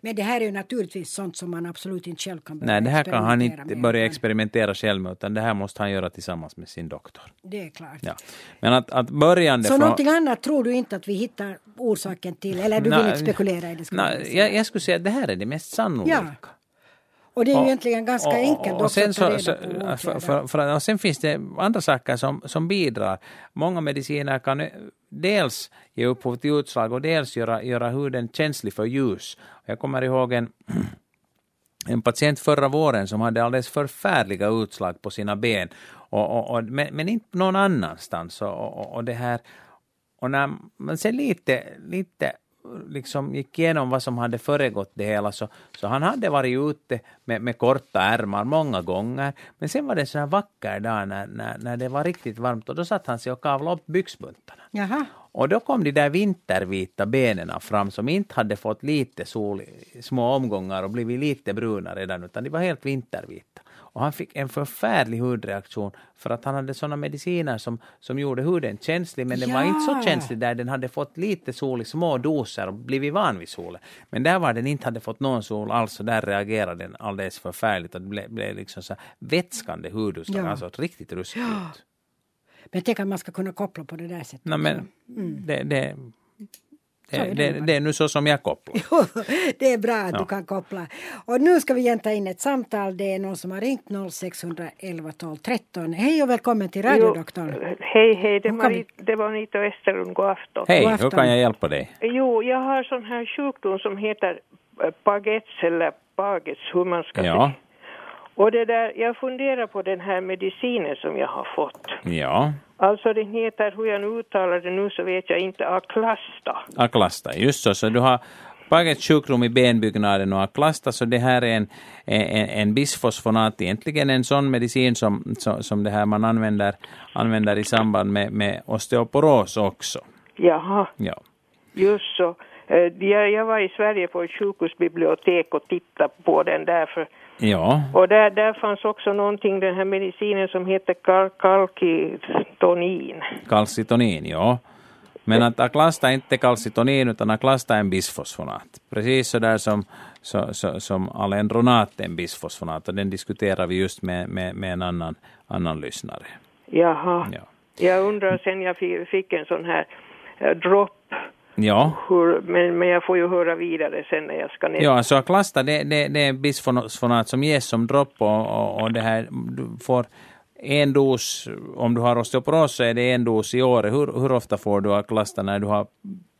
Men det här är ju naturligtvis sånt som man absolut inte själv kan börja Nej, det här kan han inte med. börja experimentera själv med, utan det här måste han göra tillsammans med sin doktor. Det är klart. Ja. Men att, att börjande Så från... någonting annat tror du inte att vi hittar orsaken till, eller du vill inte spekulera i det? Nej, jag, jag skulle säga att det här är det mest sannolika. Ja. Och det är ju egentligen ganska och, enkelt och, sen, så, så, för, för, för, och sen finns det andra saker som, som bidrar. Många mediciner kan dels ge upphov till utslag och dels göra, göra huden känslig för ljus. Jag kommer ihåg en, en patient förra våren som hade alldeles förfärliga utslag på sina ben, och, och, och men, men, inte någon annanstans. Och, och, det här och när man ser lite, lite liksom gick igenom vad som hade föregått det hela, så, så han hade varit ute med, med korta ärmar många gånger. Men sen var det en sån här vacker dag när, när, när det var riktigt varmt och då satt han sig och kavlade upp byxbuntarna. Jaha. Och då kom de där vintervita benen fram som inte hade fått lite sol i små omgångar och blivit lite bruna redan, utan de var helt vintervita. Och han fick en förfärlig hudreaktion för att han hade sådana mediciner som, som gjorde huden känslig, men den var inte så Ja. känslig där den hade fått lite sol i små doser och blivit van vid solen. Men där var den inte hade fått någon sol alls, så där reagerade den alldeles förfärligt och det blev, blev liksom så vätskande hudutslag, Ja. alltså riktigt ruskigt. Men tänk att man ska kunna koppla på det där sättet. Nej, men det, det, det, det det, det är nu så som jag kopplar. Jo, det är bra att Ja. du kan koppla. Och nu ska vi ta in ett samtal. Det är någon som har ringt 0611 12 13. Hej och välkommen till radiodoktorn. Hej, hej, det, Rit- det var Anita Westerlund, god afton. Hej, God hur kan jag hjälpa dig? Jo, jag har sån här sjukdom som heter eh, Pagets eller Pagets, hur man ska Ja. säga. Och det där, jag funderar på den här medicinen som jag har fått. Ja, Alltså den heter, hur jag nu uttalar det nu så vet jag inte, Aklasta. Aklasta, just så. Så du har Pagets sjukdom i benbyggnaden och Aklasta, så det här är en, en, en bisfosfonat, egentligen en sån medicin som, som, som det här man använder, använder i samband med, med osteoporos också. Jaha, Ja. just så. Eh, Jag, jag var i Sverige på ett sjukhusbibliotek och tittade på den där för Ja, Och där, där fanns också någonting, den här medicinen som heter kal kalkitonin. kalcitonin, ja. Men att Aklasta är inte kalcitonin utan Aklasta är en bisfosfonat. Precis så där som, så, så, som alendronat är en bisfosfonat och den diskuterar vi just med, med, med en annan, annan lyssnare. Jaha. Ja. Jag undrar sen jag fi- fick en sån här eh, dropp, Ja, hur, men, men jag får ju höra vidare sen när jag ska ner. ja så Aklasta det, det, det är en bisfosfonat som ges som dropp och, och, och det här, du får en dos, om du har osteoporos så är det en dos i året. Hur, hur ofta får du Aklasta när du har,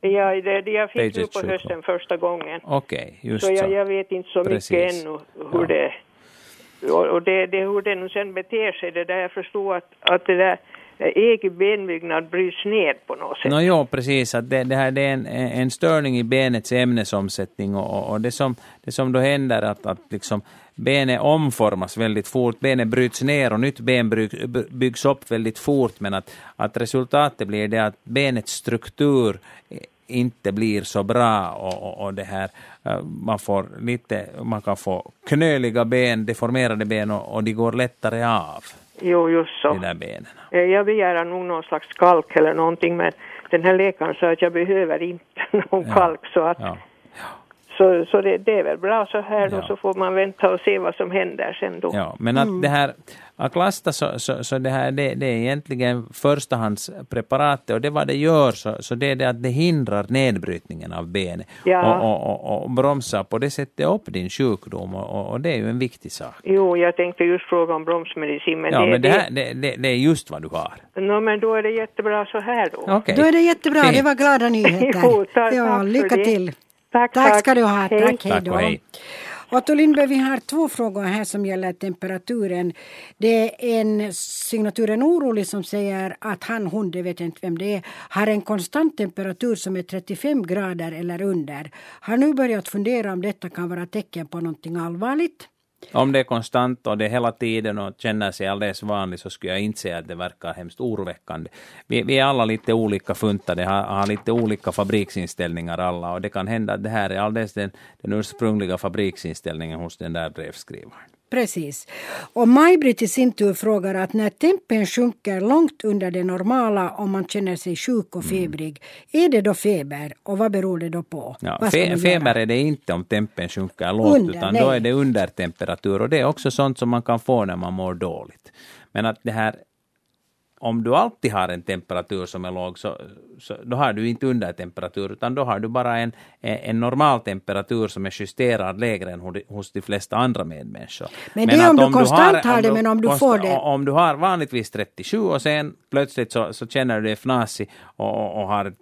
Ja, det, det jag fick nu på hösten första gången. okej, just Så så. jag, jag vet inte så Precis. mycket ännu hur Ja. det och, det, det hur det nu sen beter sig, det där jag förstod att, att det där Eh, egen benbyggnad bryts ner på något sätt. No, jo, precis. Att det, det här det är en, en störning i benets ämnesomsättning och, och, och det, som, det som då händer är att, att liksom benet omformas väldigt fort, benet bryts ner och nytt ben byggs upp väldigt fort men att, att resultatet blir det att benets struktur inte blir så bra och, och, och det här, eh, man, får lite, man kan få knöliga ben, deformerade ben och, och de går lättare av, Jo, just så. de där benen. Jag begär nog någon slags kalk eller någonting men den här läkaren sa att jag behöver inte någon Ja. kalk så att Ja. Så, så det, det är väl bra så här då Ja. så får man vänta och se vad som händer sen då. Ja, men att det här Aklasta, så, så, så det, här, det, det är egentligen förstahandspreparatet och det vad det gör så, så det är det att det hindrar nedbrytningen av benet Ja. och, och, och, och bromsar på det sättet upp din sjukdom och, och, det är ju en viktig sak. Jo, jag tänkte just fråga om bromsmedicin men ja, det, men det, här, det, det, det är just vad du har. Nå, men då är det jättebra så här då. Okej. Då är det jättebra, Fint. det var glada nyheter. Jo, tack- ja, tack för lycka det. till. Tack, Tack tack. ska du ha. Hej. Tack, hej Tack då. och hej. Otto Lindberg, vi har två frågor här som gäller temperaturen. Det är en signaturen orolig som säger att han, hon, det vet jag inte vem det är, har en konstant temperatur som är 35 grader eller under. Har nu börjat fundera om detta kan vara tecken på någonting allvarligt. Om det är konstant och det är hela tiden och känner sig alldeles vanlig så skulle jag inte säga att det verkar hemskt oroväckande. Vi, vi är alla lite olika funtade, har, har lite olika fabriksinställningar alla och det kan hända att det här är alldeles den, den ursprungliga fabriksinställningen hos den där brevskrivaren. Precis. Och Maj-Britt i sin tur frågar att när tempen sjunker långt under det normala om man känner sig sjuk och febrig, är det då feber och vad beror det då på? Ja, fe, feber är det inte om tempen sjunker lågt, Under, utan då nej. är det undertemperatur och det är också sånt som man kan få när man mår dåligt. Men att det här, om du alltid har en temperatur som är låg, så, så då har du inte undertemperatur, utan då har du bara en, en normal temperatur som är justerad lägre än hos- de flesta andra medmänniskor. Men det är om du konstant har det, men om du får det- Om du har vanligtvis 37 och sen plötsligt så, så känner du dig fnasig och, och har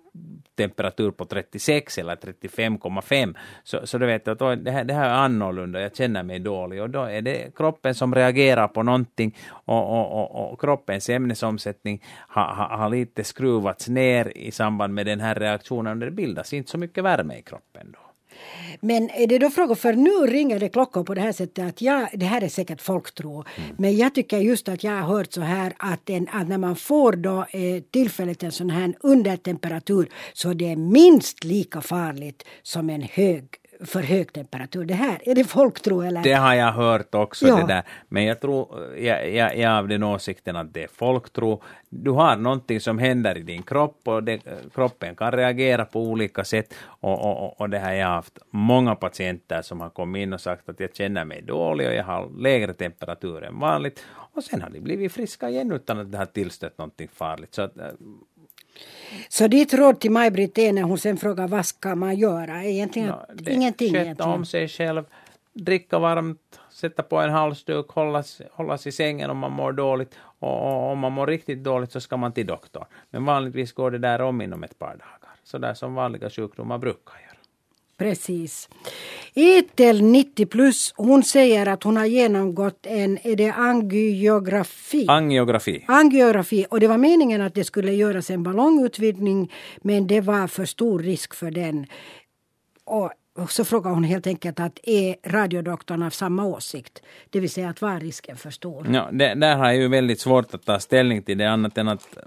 temperatur på 36 eller 35,5 så, så du vet att det här, det här är annorlunda, jag känner mig dålig och då är det kroppen som reagerar på någonting och, och, och, och kroppens ämnesomsättning har, har, har lite skruvats ner i samband med den här reaktionen. Och det bildas inte så mycket värme i kroppen då. Men är det då fråga, för nu ringer det klockor på det här sättet att jag, det här är säkert folktro, mm. men jag tycker just att jag har hört så här att, en, att när man får då eh, tillfället en sån här undertemperatur så det är minst lika farligt som en hög för hög temperatur. Det här, är det folktro eller? Det har jag hört också ja. det där. Men jag tror, jag, jag, jag är av den åsikten att det är folktro. Du har någonting som händer i din kropp och det, kroppen kan reagera på olika sätt. Och, och, och det här, jag har haft många patienter som har kommit in och sagt att jag känner mig dålig och jag har lägre temperatur än vanligt. Och sen har de blivit friska igen utan att det har tillstött någonting farligt. Så att, så ditt råd till Maj-Britt är när hon sen frågar vad ska man göra? Egentligen no, det, ingenting. Sköta egentligen. om sig själv, dricka varmt, sätta på en halsduk, hållas, hållas i sängen om man mår dåligt. Och, och om man mår riktigt dåligt så ska man till doktorn. Men vanligtvis går det där om inom ett par dagar. Så där som vanliga sjukdomar brukar. Precis. Etel 90 plus, hon säger att hon har genomgått en, är det angiografi? Angiografi. Angiografi och det var meningen att det skulle göras en ballongutvidgning men det var för stor risk för den. Och så frågar hon helt enkelt att är radiodoktorn av samma åsikt? Det vill säga att var risken för stor? Ja, det, där har jag ju väldigt svårt att ta ställning till det annat än att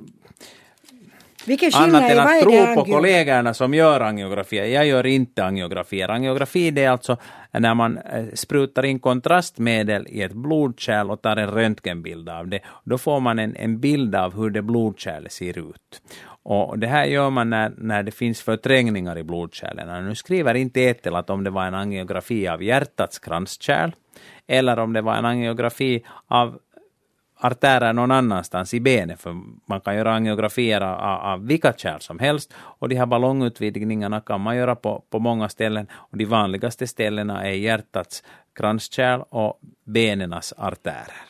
vilken Annat än att tro på kollegorna som gör angiografier. Jag gör inte angiografier. Angiografi det är alltså när man eh, sprutar in kontrastmedel i ett blodkärl och tar en röntgenbild av det. Då får man en, en bild av hur det blodkärlet ser ut. Och det här gör man när, när det finns förträngningar i blodkärlen. Nu skriver inte Etel att om det var en angiografi av hjärtats kranskärl eller om det var en angiografi av artärer någon annanstans i benet, för man kan göra angiografier av, av vilka kärl som helst och de här ballongutvidgningarna kan man göra på, på många ställen och de vanligaste ställena är hjärtats kranskärl och benens artärer.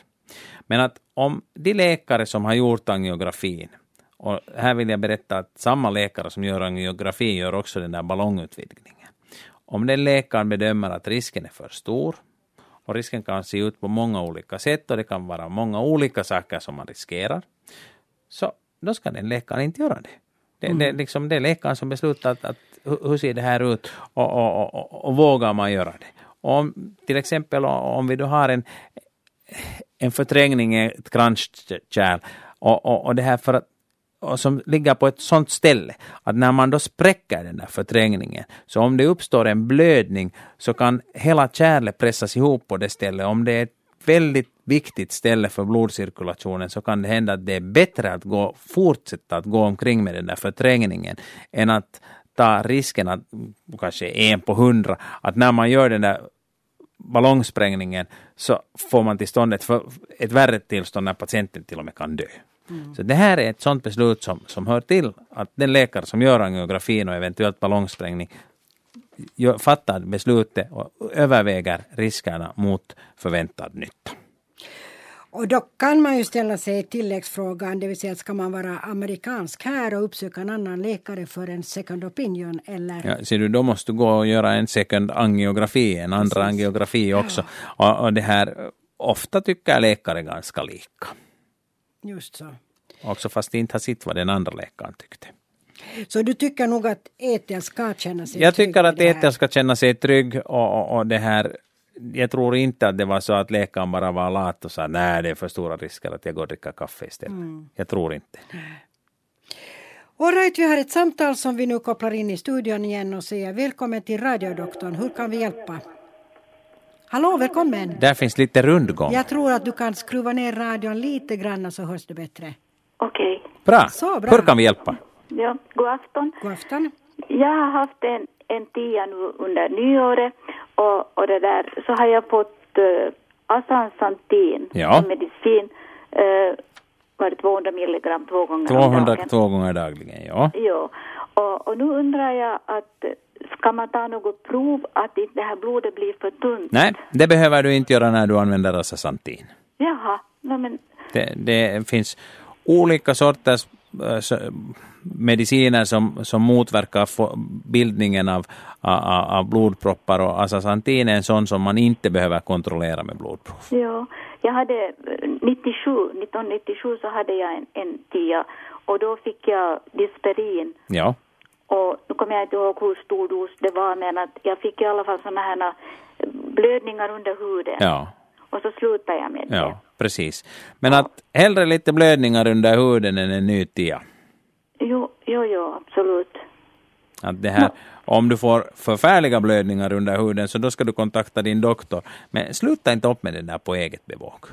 Men att om de läkare som har gjort angiografin, och här vill jag berätta att samma läkare som gör angiografi gör också den där ballongutvidgningen. Om den läkaren bedömer att risken är för stor, och risken kan se ut på många olika sätt och det kan vara många olika saker som man riskerar. Så då ska den läkaren inte göra det. Det, mm. det, liksom det är läkaren som beslutar att, att hur ser det här ut och, och, och, och vågar man göra det. Om, till exempel om vi då har en, en förträngning i ett kranskärl och, och, och det här för att och som ligger på ett sådant ställe att när man då spräcker den där förträngningen, så om det uppstår en blödning så kan hela kärlet pressas ihop på det stället. Om det är ett väldigt viktigt ställe för blodcirkulationen så kan det hända att det är bättre att gå, fortsätta att gå omkring med den där förträngningen än att ta risken att kanske en på hundra, att när man gör den där ballongsprängningen så får man till stånd ett, ett värre tillstånd när patienten till och med kan dö. Mm. Så det här är ett sådant beslut som, som hör till att den läkare som gör angiografin och eventuellt ballongsprängning fattar beslutet och överväger riskerna mot förväntad nytta. Och då kan man ju ställa sig tilläggsfrågan, det vill säga ska man vara amerikansk här och uppsöka en annan läkare för en second opinion eller? Ja, ser du, då måste du gå och göra en second angiografi, en andra Precis. angiografi också. Ja. Och, och det här, ofta tycker läkare ganska lika. Just så. Också fast de inte har sett vad den andra läkaren tyckte. Så du tycker nog att Ethel ska känna sig Jag tycker att Ethel ska känna sig trygg och, och, och, det här jag tror inte att det var så att läkaren bara var lat och sa nej det är för stora risker att jag går och dricker kaffe istället. Mm. Jag tror inte. Alright, vi har ett samtal som vi nu kopplar in i studion igen och säger välkommen till radiodoktorn. Hur kan vi hjälpa? Hallå, välkommen! Där finns lite rundgång. Jag tror att du kan skruva ner radion lite grann så hörs det bättre. Okej. Okay. Bra. Så, bra. Hur kan vi hjälpa? Ja, god afton. God afton. Jag har haft en, en tia nu under nyåret och, och det där så har jag fått uh, Asansantin ja. medicin. Uh, var det 200 milligram två gånger 200 dagen. två gånger dagligen, ja. Ja, och, och nu undrar jag att Ska man ta något prov att inte det här blodet blir för tunt? Nej, det behöver du inte göra när du använder asasantin. Jaha, no, men... Det, det finns olika sorters mediciner som, som motverkar bildningen av, av, av blodproppar och asasantin är en sån som man inte behöver kontrollera med blodprov. Ja, jag hade 97, 1997 så hade jag en, en tia och då fick jag Disperin. Ja. Och nu kommer jag inte ihåg hur stor dos det var men att jag fick i alla fall sådana här blödningar under huden. Ja. Och så slutade jag med ja, det. Precis. Men ja. att hellre lite blödningar under huden än en ny tia. Jo, jo, jo, absolut. Att det här. Om du får förfärliga blödningar under huden så då ska du kontakta din doktor. Men sluta inte upp med det där på eget bevåg.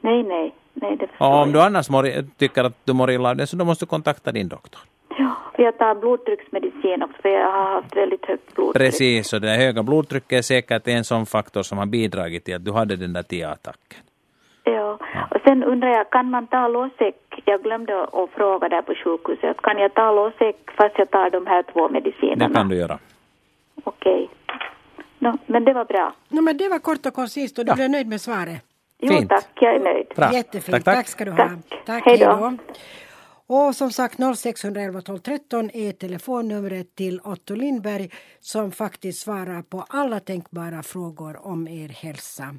Nej, nej. nej det och om du annars mår, tycker att du mår illa av det så då måste du kontakta din doktor. Ja, jag tar blodtrycksmedicin också för jag har haft väldigt högt blodtryck. Precis, och det höga blodtrycket är säkert en sån faktor som har bidragit till att du hade den där TIA-attacken. Ja. ja, och sen undrar jag, kan man ta Losec? Jag glömde att fråga där på sjukhuset. Kan jag ta Losec fast jag tar de här två medicinerna? Det kan du göra. Okej. No, men det var bra. No, men det var kort och koncist och du ja. blev nöjd med svaret? Jo, Fint. tack. Jag är nöjd. Bra. Jättefint. Tack, tack. tack ska du ha. Tack. tack hej då. Och som sagt 0611 12 13 är telefonnumret till Otto Lindberg som faktiskt svarar på alla tänkbara frågor om er hälsa.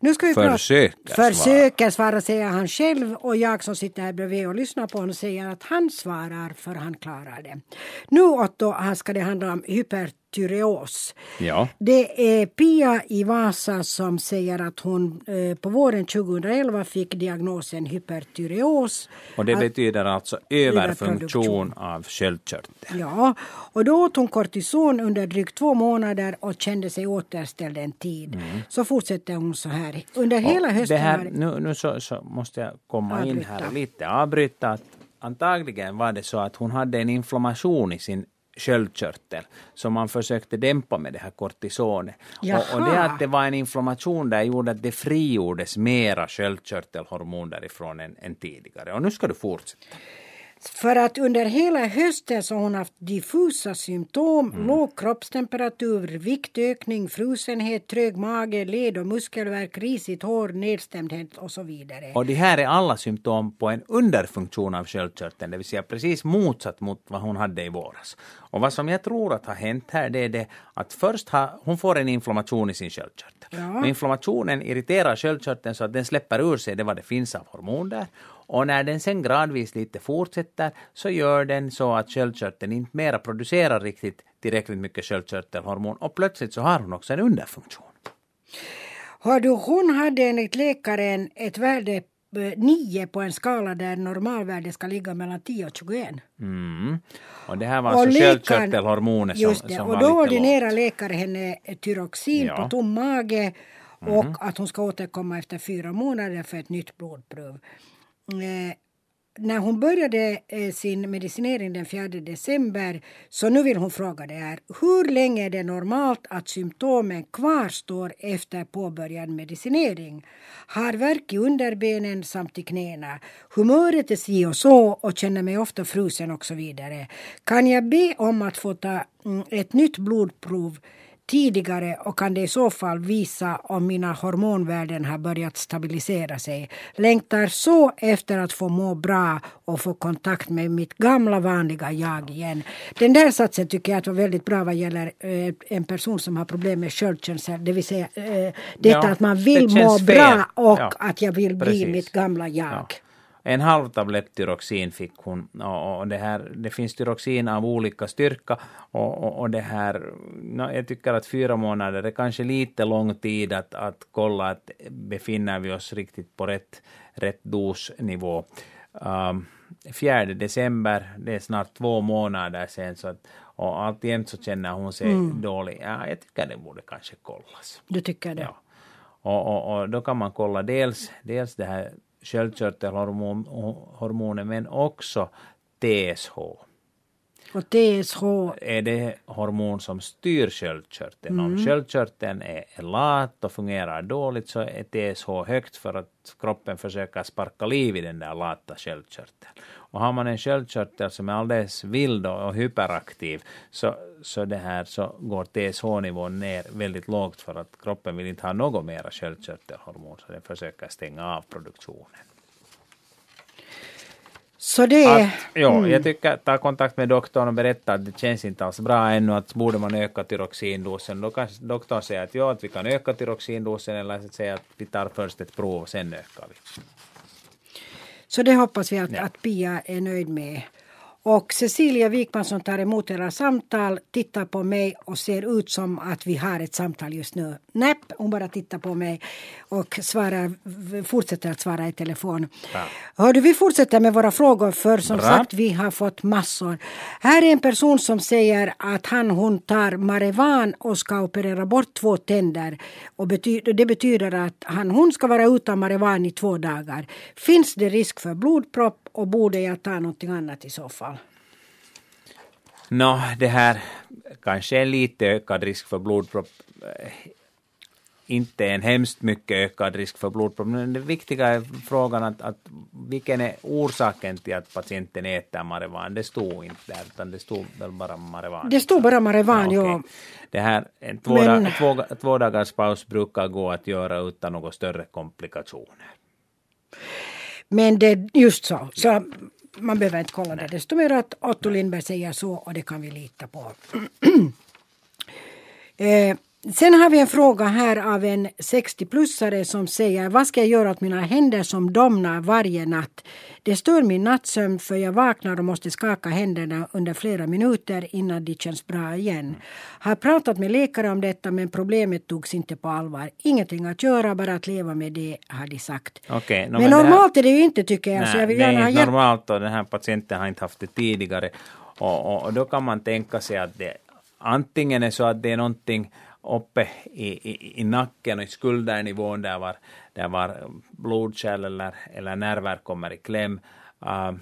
Nu ska vi försöker prata, försöker svara säger han själv och jag som sitter här bredvid och lyssnar på honom säger att han svarar för han klarar det. Nu Otto ska det handla om hyper tyreos. Ja. Det är Pia i Vasa som säger att hon eh, på våren 2011 fick diagnosen hypertyreos. Och det betyder alltså överfunktion av sköldkörteln. Ja, och då åt hon kortison under drygt två månader och kände sig återställd en tid. Mm. Så fortsätter hon så här. Under och hela hösten... Det här, nu nu så, så måste jag komma avbryta. in här och lite avbryta. Att antagligen var det så att hon hade en inflammation i sin sköldkörtel som man försökte dämpa med det här kortisonet. Och, och, det att det var en inflammation där gjorde att det frigjordes mera sköldkörtelhormon därifrån än, än tidigare. Och nu ska du fortsätta. För att under hela hösten så har hon haft diffusa symptom, mm. låg kroppstemperatur, viktökning, frusenhet, trög mage, led och muskelvärk, risigt hår, nedstämdhet och så vidare. Och det här är alla symptom på en underfunktion av sköldkörteln, det vill säga precis motsatt mot vad hon hade i våras. Och vad som jag tror att har hänt här det är det att först har hon får en inflammation i sin sköldkörtel. Ja. Och inflammationen irriterar sköldkörteln så att den släpper ur sig det vad det finns av hormon där. Och när den sen gradvis lite fortsätter så gör den så att sköldkörteln inte mera producerar riktigt tillräckligt mycket sköldkörtelhormon och plötsligt så har hon också en underfunktion. Hör du, hon hade enligt läkaren ett värde 9 eh, på en skala där normalvärdet ska ligga mellan 10 och 21. Mm. Och det här var alltså sköldkörtelhormonet som, just det, som och då ordinerar läkaren henne tyroxin ja. på tom mage och mm. att hon ska återkomma efter fyra månader för ett nytt blodprov. Eh, när hon började eh, sin medicinering den 4 december så nu vill hon fråga det här. Hur länge är det normalt att symptomen kvarstår efter påbörjad medicinering? Har värk i underbenen samt i knäna. Humöret är si och så och känner mig ofta frusen och så vidare. Kan jag be om att få ta mm, ett nytt blodprov tidigare och kan det i så fall visa om mina hormonvärden har börjat stabilisera sig. Längtar så efter att få må bra och få kontakt med mitt gamla vanliga jag igen. Den där satsen tycker jag att var väldigt bra vad gäller eh, en person som har problem med sköldkörteln. Det vill säga eh, detta ja, att man vill må bra och ja, att jag vill bli precis. mitt gamla jag. Ja. En halv tablett tyroxin fick hon och, och det, här, det finns tyroxin av olika styrka och, och, och det här, no, jag tycker att fyra månader är kanske lite lång tid att, att kolla att befinner vi oss riktigt på rätt, rätt dosnivå. Um, 4 december, det är snart två månader sen så att, och alltjämt så känner hon sig mm. dålig. Ja, jag tycker det borde kanske kollas. Du tycker det? Ja. Och, och, och, då kan man kolla dels, dels det här sköldkörtelhormoner men också TSH. Och TSH? Är det hormon som styr sköldkörteln. Mm. Om sköldkörteln är, är lat och fungerar dåligt så är TSH högt för att kroppen försöker sparka liv i den där lata sköldkörteln. Och har man en sköldkörtel som är alldeles vild och hyperaktiv så, så, det här, så går TSH-nivån ner väldigt lågt för att kroppen vill inte ha något mera sköldkörtelhormon så den försöker stänga av produktionen. Så det är... ja, mm. Jag tycker ta kontakt med doktorn och berätta att det känns inte alls bra ännu, att borde man öka tyroxindosen. Då kan doktorn säga att ja, att vi kan öka tyroxindosen eller säga att vi tar först ett prov och sen ökar vi. Så det hoppas vi att, ja. att Pia är nöjd med. Och Cecilia Wikman som tar emot era samtal tittar på mig och ser ut som att vi har ett samtal just nu. Nej, hon bara tittar på mig och svarar, fortsätter att svara i telefon. Ja. Hördu, vi fortsätter med våra frågor för som Bra. sagt vi har fått massor. Här är en person som säger att han hon tar Marevan och ska operera bort två tänder. Och betyder, det betyder att han hon ska vara utan Marevan i två dagar. Finns det risk för blodpropp och borde jag ta någonting annat i så fall? Nå, no, det här kanske är lite ökad risk för blodpropp. Inte en hemskt mycket ökad risk för blodpropp, men det viktiga är frågan att, att vilken är orsaken till att patienten äter Marevan? Det stod inte där, utan det stod väl bara Marevan? Det stod bara Marevan, ja. Okay. Det här, en två, men... två, två dagars paus brukar gå att göra utan några större komplikationer. Men det just så. så man behöver inte kolla det desto mer att Otto Lindberg säger så och det kan vi lita på. eh, Sen har vi en fråga här av en 60-plussare som säger vad ska jag göra åt mina händer som domnar varje natt? Det stör min nattsömn för jag vaknar och måste skaka händerna under flera minuter innan de känns bra igen. Har pratat med läkare om detta men problemet togs inte på allvar. Ingenting att göra, bara att leva med det har de sagt. Okay, no, men, men normalt här... är det ju inte tycker jag. Nej, så jag vill det är inte normalt och den här patienten har inte haft det tidigare. Och, och, och då kan man tänka sig att det antingen är så att det är någonting uppe i, i, i nacken och i skuldernivån där var, där var blodkärl eller, eller nerver kommer i kläm. Uh,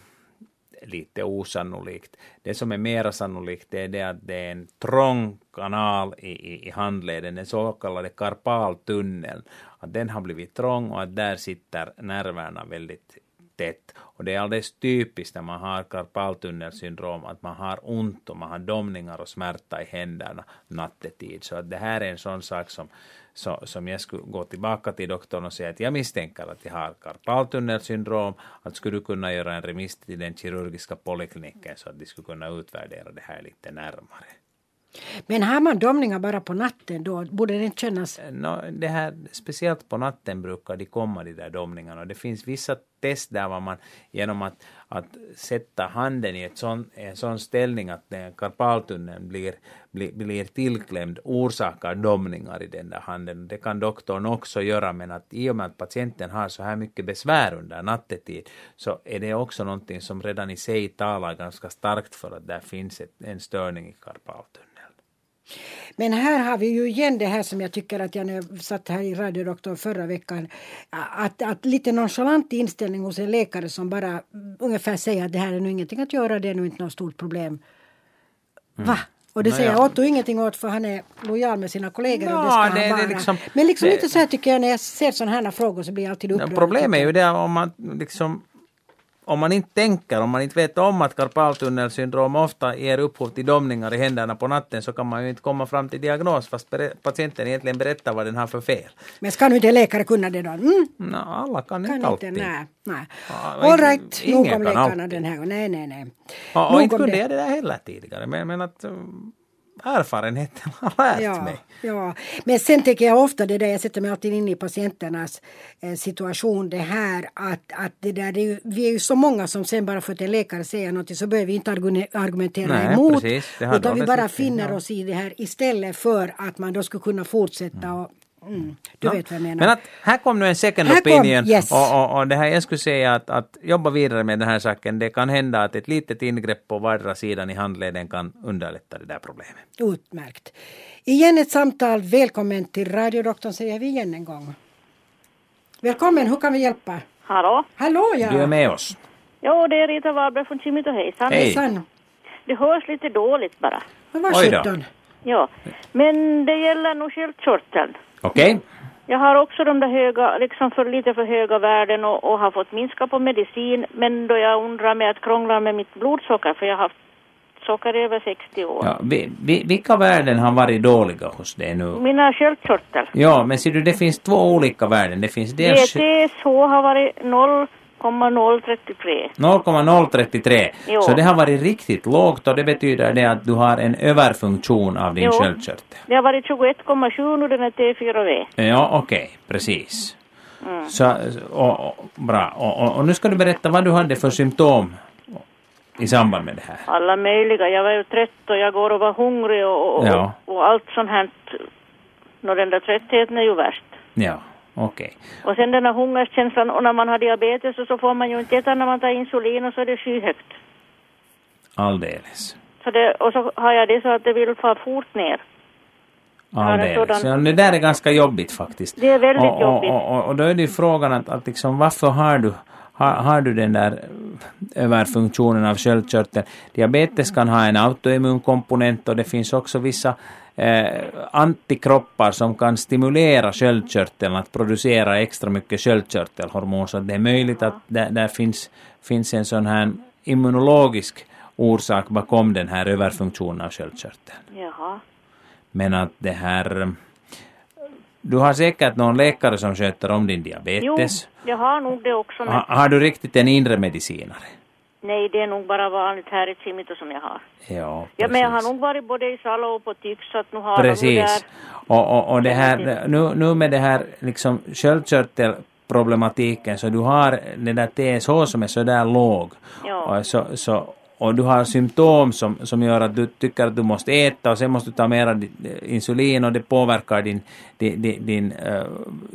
lite osannolikt. Det som är mer sannolikt är det att det är en trång kanal i, i, i handleden, den så kallade karpaltunneln. Att den har blivit trång och att där sitter nerverna väldigt tätt. Och det är alldeles typiskt när man har karpaltunnelsyndrom att man har ont och man har domningar och smärta i händerna nattetid. Så att det här är en sån sak som, så, som jag skulle gå tillbaka till doktorn och säga att jag misstänker att jag har karpaltunnelsyndrom. Att skulle du kunna göra en remiss till den kirurgiska polikliniken så att de skulle kunna utvärdera det här lite närmare. Men har man domningar bara på natten då borde det inte kännas? No, det här, speciellt på natten brukar de komma de där domningarna. Det finns vissa test där var man genom att, att sätta handen i ett sån, en sån ställning att eh, karpaltunneln blir, blir, blir tillklämd orsakar domningar i den där handen. Det kan doktorn också göra men att i och med att patienten har så här mycket besvär under nattetid så är det också någonting som redan i sig talar ganska starkt för att där finns ett, en störning i karpaltunneln. Men här har vi ju igen det här som jag tycker att jag när jag satt här i radiodoktorn förra veckan att, att lite nonchalant inställning hos en läkare som bara ungefär säger att det här är nu ingenting att göra, det är nog inte något stort problem. Mm. Va? Och det no, säger ja. Otto ingenting åt för han är lojal med sina kollegor no, och det ska det, han vara. Liksom, Men liksom det, lite så här tycker jag när jag ser sådana här frågor så blir jag alltid upprörd. Problemet är ju det om man liksom om man inte tänker, om man inte vet om att karpaltunnelsyndrom ofta ger upphov till domningar i händerna på natten så kan man ju inte komma fram till diagnos fast patienten egentligen berättar vad den har för fel. Men ska nu inte läkare kunna det då? Mm? No, alla kan, kan inte alltid. Nej, nej. All right, nog om läkarna den här Nej, nej, nej. Och, och inte kunde jag det där heller tidigare men, men att erfarenheten har lärt ja, mig. Ja, men sen tänker jag ofta det där, jag sätter mig alltid in i patienternas eh, situation, det här att, att det där, det är vi är ju så många som sen bara för att en läkare säger något så behöver vi inte argumentera Nej, emot. Precis, utan vi bara finner oss i det här istället för att man då skulle kunna fortsätta mm. och Mm, du ja. vet vad jag menar. Men att, här kom nu en second här opinion. Kom, yes. och, och, och, det här, jag skulle säga att, att jobba vidare med den här saken. Det kan hända att ett litet ingrepp på vardera sidan i handleden kan underlätta det där problemet. Utmärkt. Igen ett samtal. Välkommen till radiodoktorn säger vi igen en gång. Välkommen, hur kan vi hjälpa? Hallå? Hallå ja! Du är med oss. Jo, det är Rita Wahlberg från Kimito, hejsan. Hejsan. Det hörs lite dåligt bara. Men sjutton. Ja, men det gäller nog sköldkörteln. Okej. Okay. Jag har också de där höga, liksom för lite för höga värden och, och, har fått minska på medicin. Men då jag undrar med att krångla med mitt blodsocker för jag har haft socker över 60 år. Ja, vi, vi, vilka värden har varit dåliga hos dig nu? Mina sköldkörtel. Ja, men ser du det finns två olika värden. Det finns dels... DTSH har varit 0 0,033. 0,033. Jo. Så det har varit riktigt lågt och det betyder det att du har en överfunktion av din Jo. sköldkörtel. Det har varit 21,7 nu den är T4V. Ja, okej, precis. Mm. Så, och, och, bra. Och, och, och nu ska du berätta vad du hade för symptom i samband med det här. Alla möjliga. Jag var ju trött och jag går och var hungrig och, och, Ja. och allt sånt här. Nå, den där tröttheten är ju värst. Ja, okej. Och sen den här hungerkänslan och när man har diabetes så, så får man ju inte äta när man tar insulin och så är det skyhögt. Alldeles. Så det, och så har jag det så att det vill få fort ner. Alldeles. sådan- det där är ganska jobbigt faktiskt. Det är väldigt och, och, jobbigt. Och, och, och då är det ju frågan att, att liksom, varför har du, har, har du den där överfunktionen av sköldkörteln? Diabetes kan ha en autoimmun komponent och det finns också vissa eh, antikroppar som kan stimulera sköldkörteln att producera extra mycket sköldkörtelhormon. Så det är möjligt att där, där finns, finns en sån här immunologisk orsak bakom den här överfunktionen av sköldkörteln. Jaha. Men att det här... Du har säkert någon läkare som sköter om din Jo, diabetes. jag har nog det också. Men Ha, har du riktigt en inre medicinare? nej, det är nog bara vanligt här i Simito som jag har. Ja, Ja, men jag har precis. nog varit både i Salo och på Tyx så att nu har jag nog Precis. där. Och, och, och det här, nu, nu med det här liksom sköldkörtelproblematiken så du har den där TSH som är så där låg. Ja. Och, så, så, och du har symptom som, som gör att du tycker att du måste äta och sen måste du ta mera insulin och det påverkar din, din, din, din eh,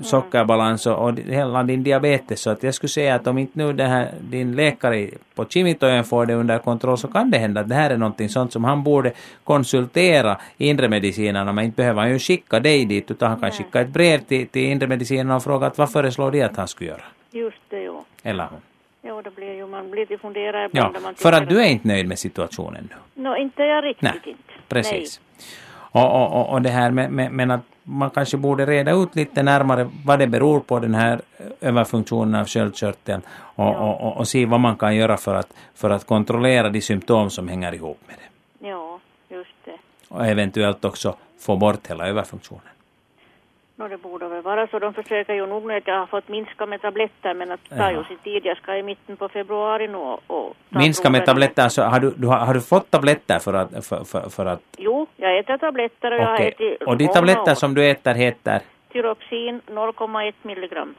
sockerbalans och, och hela din diabetes. Så att jag skulle säga att om inte nu det här, din läkare på Kimitoön får det under kontroll så kan det hända att det här är någonting sånt som han borde konsultera inre medicinerna men inte behöver han ju skicka dig dit utan han kan skicka ett brev till, till inre medicinerna och fråga att vad föreslår de att han skulle göra? Just det, jo. Eller hon. Jo, det blir ju, man blir lite funderad Ja, ibland. man för att du är inte nöjd med situationen nu. Nå, inte jag riktigt Nej, inte. precis. Och, och, och, och det här med, med, men att man kanske borde reda ut lite närmare vad det beror på den här överfunktionen av sköldkörteln och, och, och, och se vad man kan göra för att, för att kontrollera de symptom som hänger ihop med det. Nej. Ja, just det. Och eventuellt också få bort hela överfunktionen. Nå, det borde väl vara så. De försöker ju nog nu att jag har fått minska med tabletter men att det tar ju sin tid. Jag ska i mitten på februari nu och... och Minska med tabletter, så har du, du har, har du fått tabletter för att... För, för, för att Jo, jag äter tabletter och jag har ätit Och de tabletter som du äter heter? Tyroxin 0,1 milligram.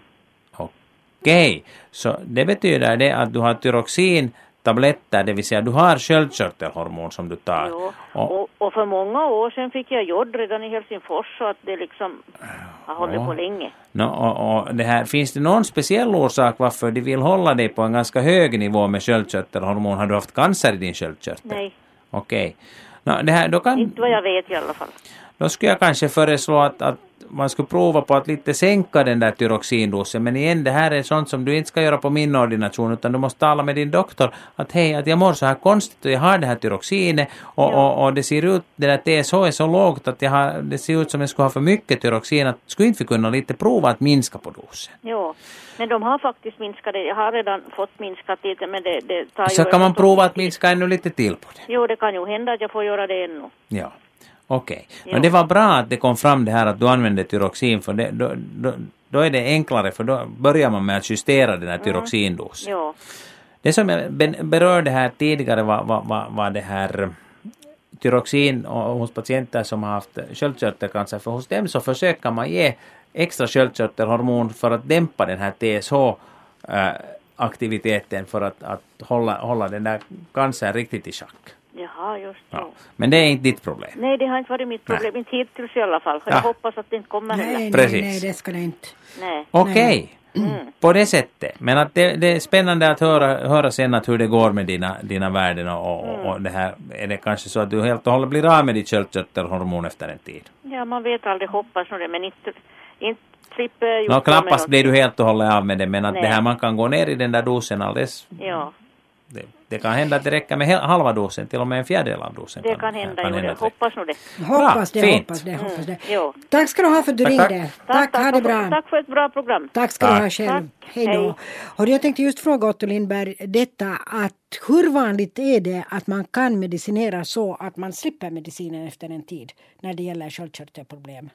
Okej, så det betyder det att du har tyroxin tabletter, det vill säga du har sköldkörtelhormon som du tar. Jo. Och, Och, och för många år sedan fick jag jod redan i Helsingfors så att det liksom har hållit Ja. på länge. no, och, och det här, finns det någon speciell orsak varför de vill hålla dig på en ganska hög nivå med sköldkörtelhormon? Har du haft cancer i din sköldkörtel? Nej, Okej. No, det här, då, kan, inte vad jag vet i alla fall. då skulle jag kanske föreslå att, att man skulle prova på att lite sänka den där tyroxindosen. Men igen, det här är sånt som du inte ska göra på min ordination utan du måste tala med din doktor att hej, att jag mår så här konstigt och jag har det här tyroxinet och, och, och det ser ut, det där TSH är så lågt att jag har, det ser ut som jag skulle ha för mycket tyroxin. Att, skulle inte vi kunna lite prova att minska på dosen? Jo, men de har faktiskt minskat det. Jag har redan fått minskat lite men det, det tar Så ju... kan man prova att minska ännu lite till på det. Jo, det kan ju hända att jag får göra det ännu. Ja, okej. Jo. Men det var bra att det kom fram det här att du använde tyroxin för det, då, då, då är det enklare för då börjar man med att justera den här tyroxindosen. Jo, Det som jag be- berörde här tidigare var, var, var, var det här tyroxin och hos patienter som har haft sköldkörtelcancer. För hos dem så försöker man ge extra sköldkörtelhormon för att dämpa den här TSH-aktiviteten för att, att hålla, hålla den där cancern riktigt i schack. Jaha, just Ja. så. Men det är inte ditt problem. Nej, det har inte varit mitt problem, inte hittills i alla fall. Ja. Jag hoppas att det inte kommer Nej, heller. nej, Precis. nej, det ska det inte. Nej. Okej, Mm. på det sättet. Men att det, det är spännande att höra, höra sen att hur det går med dina, dina värden och, och, Mm. och det här. Är det kanske så att du helt och hållet blir av med ditt sköldkörtelhormon efter en tid? Ja, man vet aldrig, hoppas nog det, men inte, inte slipper med knappast blir du helt och hållet av med det, men att Nej. det här man kan gå ner i den där dosen alldeles. Ja, Det, kan hända att det räcker med halva dosen, till och med en fjärdedel av dosen. det kan hända, jo, jag att det- hoppas nog det. Hoppas det, fint. hoppas det, hoppas det. Jo. Tack ska du ha för att du Tack, tack. ringde. Tack, ha det bra. Tack för ett bra program. Tack ska du ha Tack. själv. Tack. Hej då. Hej. Och jag tänkte just fråga Otto Lindberg detta att hur vanligt är det att man kan medicinera så att man slipper medicinen efter en tid när det gäller sköldkörtelproblem?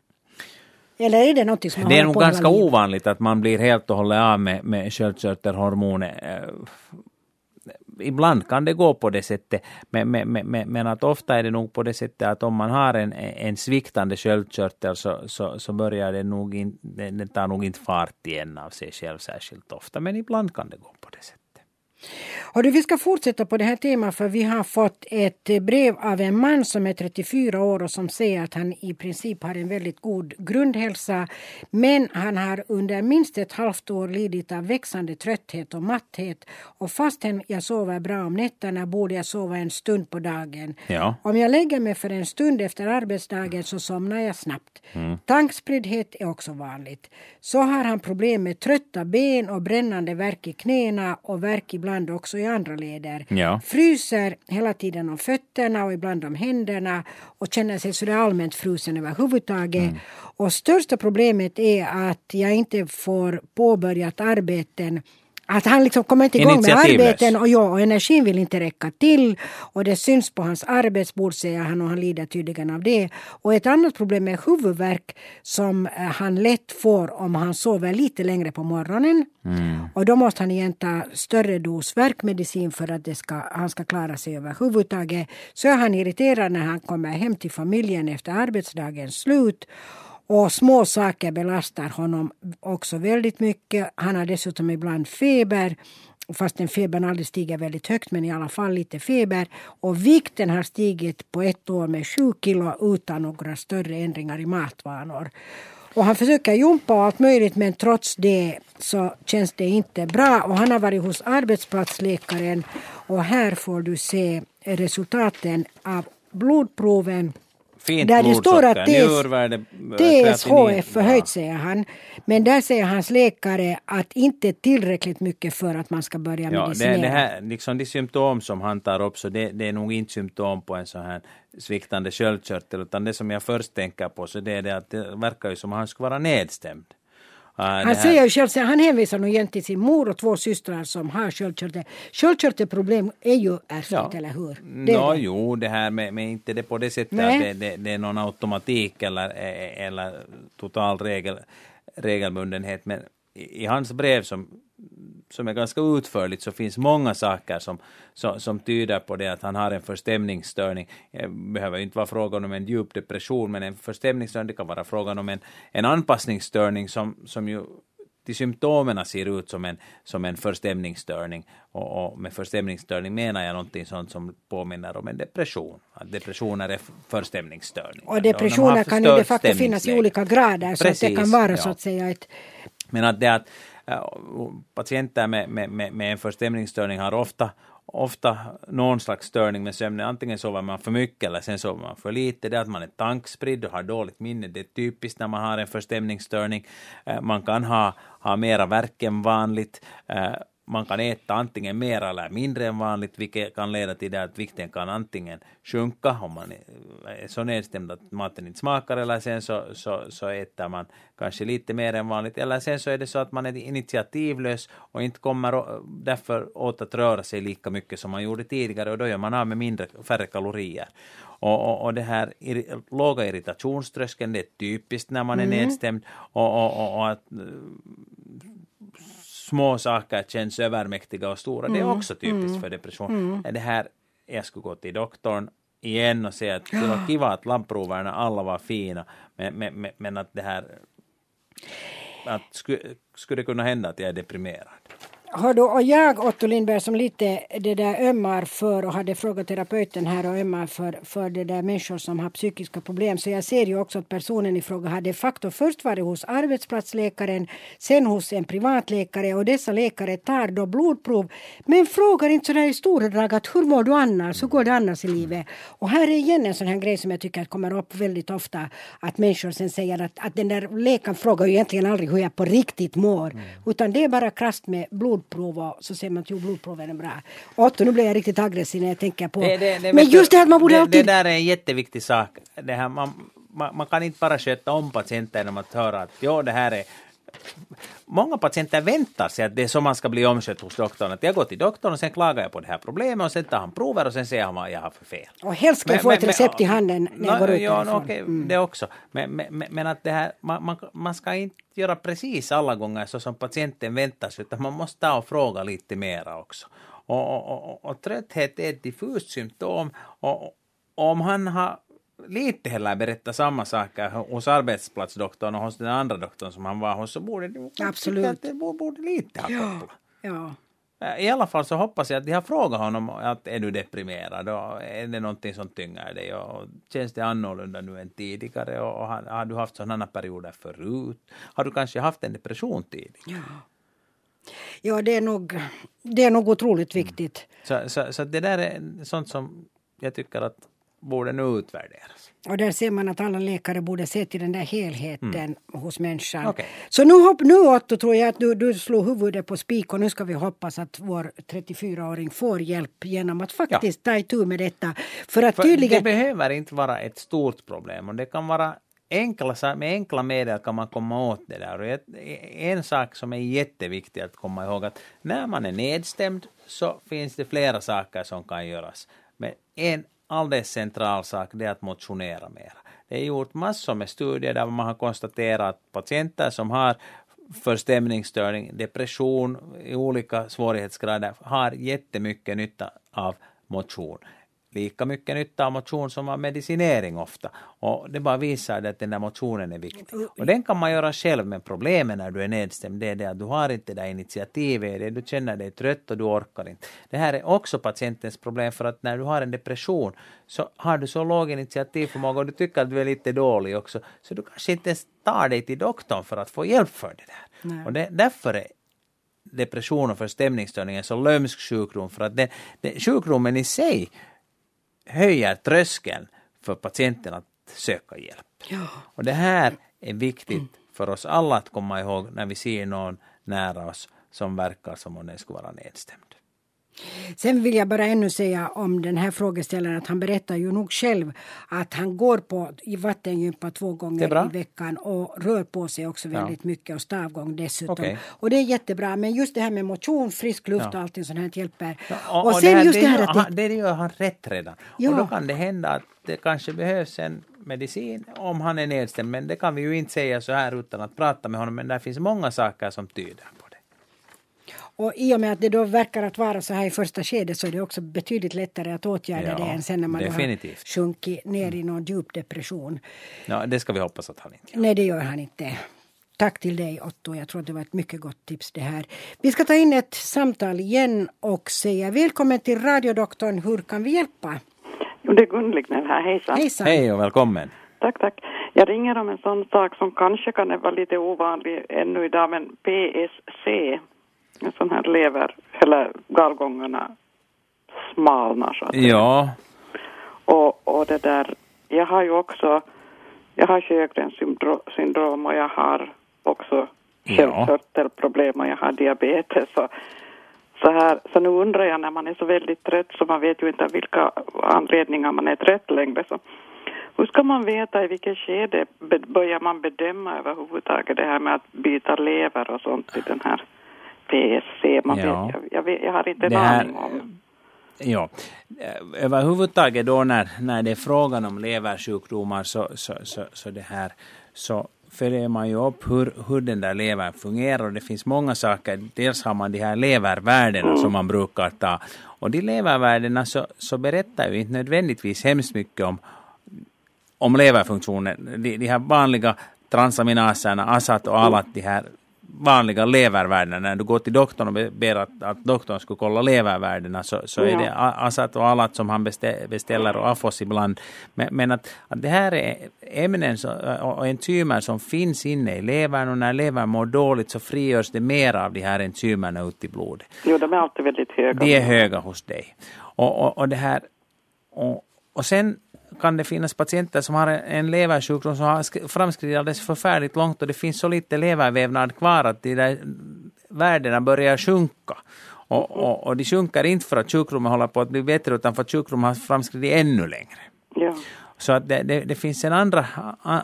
Eller är det något som man Det är nog ganska ovanligt att man blir helt och hållet av med, med sköldkörtelhormoner. Ibland kan det gå på det sättet, men, men, men, men att ofta är det nog på det sättet att om man har en, en sviktande sköldkörtel så, så, så börjar det nog in, den tar nog inte fart igen av sig själv särskilt ofta, men ibland kan det gå på det sättet. Hörru, vi ska fortsätta på det här temat för vi har fått ett brev av en man som är 34 år och som säger att han i princip har en väldigt god grundhälsa. Men han har under minst ett halvt år lidit av växande trötthet och matthet. Och fastän jag sover bra om nätterna borde jag sova en stund på dagen. Ja. Om jag lägger mig för en stund efter arbetsdagen så somnar jag snabbt. Mm. Tankspriddhet är också vanligt. Så har han problem med trötta ben och brännande värk i knäna och värk ibland också i andra leder. Ja. Fryser hela tiden om fötterna och ibland om händerna och känner sig sådär allmänt frusen överhuvudtaget. Mm. Och största problemet är att jag inte får påbörjat arbeten att han liksom kommer inte igång med arbeten och, ja, och energin vill inte räcka till. Och det syns på hans arbetsbord säger han och han lider tydligen av det. Och ett annat problem är huvudvärk som eh, han lätt får om han sover lite längre på morgonen. Och då måste han igen ta större dos värkmedicin för att det ska, han ska klara sig överhuvudtaget. Så är han irriterad när han kommer hem till familjen efter arbetsdagens slut. Och små saker belastar honom också väldigt mycket. Han har dessutom ibland feber. Fastän febern aldrig stiger väldigt högt men i alla fall lite feber. Och vikten har stigit på ett år med 7 kilo utan några större ändringar i matvanor. Och han försöker jumpa och allt möjligt men trots det så känns det inte bra. Och han har varit hos arbetsplatsläkaren och här får du se resultaten av blodproven Fint där det står att blodsocker, TS, njurvärde, TSH är kreatinin. förhöjt säger han. Men där säger hans läkare att inte tillräckligt mycket för att man ska börja Ja, det, medicinera. det här, liksom de symptom som han tar upp, så det, det är nog inte symptom på en sån här sviktande sköldkörtel, utan det som jag först tänker på, så det är det att det verkar ju som att han skulle vara nedstämd. Han säger ju själv, han hänvisar nog igen till sin mor och två systrar som har sköldkörtel. Sköldkörtelproblem är ju ärftligt, eller hur? Det Nå, det. jo, det här med, med inte det på det sättet Nej. att det, det, det är någon automatik eller, eh, eller total regel, regelbundenhet. Men i, i hans brev som, som är ganska utförligt så finns många saker som, som, som tyder på det att han har en förstämningsstörning. Det behöver ju inte vara frågan om en djup depression, men en förstämningsstörning det kan vara frågan om en, en anpassningsstörning som, som ju till symptomen ser ut som en, som en förstämningsstörning. Och, och med förstämningsstörning menar jag någonting sånt som påminner om en depression. Att depressioner är förstämningsstörningar. Och De depressioner kan ju de facto finnas i olika grader så att det kan Precis, vara ja. så att säga ett Men att det att patienter med, med, med, med en förstämningsstörning har ofta, ofta någon slags störning med sömnen. Antingen sover man för mycket eller sen sover man för lite. Det är att man är tankspridd och har dåligt minne. Det är typiskt när man har en förstämningsstörning. Man kan ha, ha mera värk än vanligt. Man kan äta antingen mer eller mindre än vanligt, vilket kan leda till det att vikten kan antingen sjunka om man är så nedstämd att maten inte smakar, eller sen så, så, så äter man kanske lite mer än vanligt, eller sen så är det så att man är initiativlös och inte kommer därför åt att röra sig lika mycket som man gjorde tidigare, och då gör man av med mindre, färre kalorier. Och, och, och det här ir, låga irritationströskeln, det är typiskt när man är nedstämd, och, och, och, och att små saker känns övermäktiga och stora. Det är också typiskt för depression. Det här, jag skulle gå till doktorn igen och säga att det var kiva att labbproverna alla var fina, men, men, men, men att det här att skulle, skulle det kunna hända att jag är deprimerad? Hör du, och jag, Otto Lindberg, som lite det där ömmar för och hade frågat terapeuten här och ömmar för, för det där människor som har psykiska problem. Så jag ser ju också att personen i fråga har de facto först varit hos arbetsplatsläkaren, sen hos en privatläkare och dessa läkare tar då blodprov men frågar inte sådär i stora drag att hur mår du annars, hur går det annars i livet? Och här är igen en sån här grej som jag tycker kommer upp väldigt ofta att människor sen säger att, att den där läkaren frågar ju egentligen aldrig hur jag på riktigt mår utan det är bara krasst med blodprov och så säger man att jo, blodproven är bra. Otto, nu blir jag riktigt aggressiv när jag tänker på... Det- det- det- men just det att man borde det, alltid... Det där är en jätteviktig sak. Det här, man, man, man kan inte bara sköta om patienten genom att höra att jo, det här är många patienter väntar sig att det är så man ska bli omskött hos doktorn. Att jag går till doktorn och sen klagar jag på det här problemet och sen tar han prover och sen säger han vad jag har för fel. Och helst ska jag få ett recept i handen när jag går ut ja, no, okay, mm. Det också. Men, men, men, att det här, man, man, man ska inte göra precis alla gånger så som patienten väntar sig utan man måste ta och fråga lite mera också. Och, och, och, och trötthet är ett diffust symptom och om han har lite heller berätta samma saker hos arbetsplatsdoktorn och hos den andra doktorn som han var hos så borde Absolut. Att det borde, lite ha kopplat. Ja. I alla fall så hoppas jag att de har frågat honom att är du deprimerad och är det någonting som tynger dig och känns det annorlunda nu än tidigare och har, har du haft sådana perioder förut? Har du kanske haft en depression tidigare? Ja. Ja, det är nog, det är nog otroligt viktigt. Mm. Så, så, så det där är sånt som jag tycker att borde nu utvärderas. Och där ser man att alla läkare borde se till den där helheten mm. hos människan. Okay. Så nu, hopp, nu Otto tror jag att du, du slog huvudet på spik och nu ska vi hoppas att vår 34-åring får hjälp genom att faktiskt ja. ta itu med detta. För att För tydligen... Det behöver inte vara ett stort problem och det kan vara enkla, med enkla medel kan man komma åt det där. Och en sak som är jätteviktig att komma ihåg att när man är nedstämd så finns det flera saker som kan göras. Men en alldeles central sak det är att motionera mer. Det är gjort massor med studier där man har konstaterat att patienter som har förstämningsstörning, depression i olika svårighetsgrader har jättemycket nytta av motion lika mycket nytta av motion som av medicinering ofta. Och det bara visar att den där motionen är viktig. Och den kan man göra själv, men problemet när du är nedstämd det är det att du har inte det där initiativet, det du känner dig trött och du orkar inte. Det här är också patientens problem för att när du har en depression så har du så låg initiativförmåga och du tycker att du är lite dålig också, så du kanske inte ens tar dig till doktorn för att få hjälp för det där. Nej. Och det, därför är depression och förstämningsstörning en så lömsk sjukdom för att den, den, sjukdomen i sig höjer tröskeln för patienten att söka hjälp. Ja. Och det här är viktigt för oss alla att komma ihåg när vi ser någon nära oss som verkar som om den skulle vara nedstämd. Sen vill jag bara ännu säga om den här frågeställaren att han berättar ju nog själv att han går på i vattengympa två gånger i veckan och rör på sig också väldigt ja. mycket och stavgång dessutom. Okay. Och det är jättebra men just det här med motion, frisk luft ja. och allting sånt här hjälper. Ja, och, och, sen det just det här att... Det, det gör han rätt redan. Och då kan det hända att det kanske behövs en medicin om han är nedstämd men det kan vi ju inte säga så här utan att prata med honom men det finns många saker som tyder på och i och med att det då verkar att vara så här i första skedet så är det också betydligt lättare att åtgärda ja, det än sen när man definitivt. har sjunkit ner i någon djup depression. Ja, det ska vi hoppas att han inte gör. Nej, det gör han inte. Tack till dig Otto. Jag tror att det var ett mycket gott tips det här. Vi ska ta in ett samtal igen och säga välkommen till radiodoktorn. Hur kan vi hjälpa? Jo, det är Gun Lignell här. Hejsan. Hejsan. Hej och välkommen. Tack, tack. Jag ringer om en sån sak som kanske kan vara lite ovanlig ännu idag, men PSC, en sån här lever, eller gallgångarna smalnar så att. Ja. Och, och det där, jag har ju också, jag har Sjögrens syndrom och jag har också sköldkörtelproblem och jag har diabetes. Så, så, här, så nu undrar jag när man är så väldigt trött så man vet ju inte vilka anledningar man är trött längre. Så hur ska man veta i vilket skede börjar man bedöma överhuvudtaget det här med att byta lever och sånt i den här PSC. Man ja. vet, jag, jag, jag har inte en aning om. Ja, överhuvudtaget då när, när det är frågan om leversjukdomar så, så, så, så det här så följer man ju upp hur, hur den där levern fungerar och det finns många saker. Dels har man de här levervärdena mm. som man brukar ta och de levervärdena så, så berättar ju inte nödvändigtvis hemskt mycket om, om leverfunktionen. De, de här vanliga transaminaserna, ASAT och ALAT, de här vanliga levervärdena. När du går till doktorn och ber att, att doktorn ska kolla levervärdena så, så ja. är det Asat och Alat som han beställer och Afos ibland. Men, men att, att det här är ämnen och enzymer som finns inne i levern och när levern mår dåligt så frigörs det mer av de här enzymerna ut i blodet. Jo, de är alltid väldigt höga. De är höga hos dig. Och, och, och det här och, och sen kan det finnas patienter som har en leversjukdom som har framskridit alldeles förfärligt långt och det finns så lite levervävnad kvar att de där värdena börjar sjunka. Och, och, och de sjunker inte för att sjukdomen håller på att bli bättre utan för att sjukdomen har framskridit ännu längre. Ja. Så att det, det, det, finns en andra,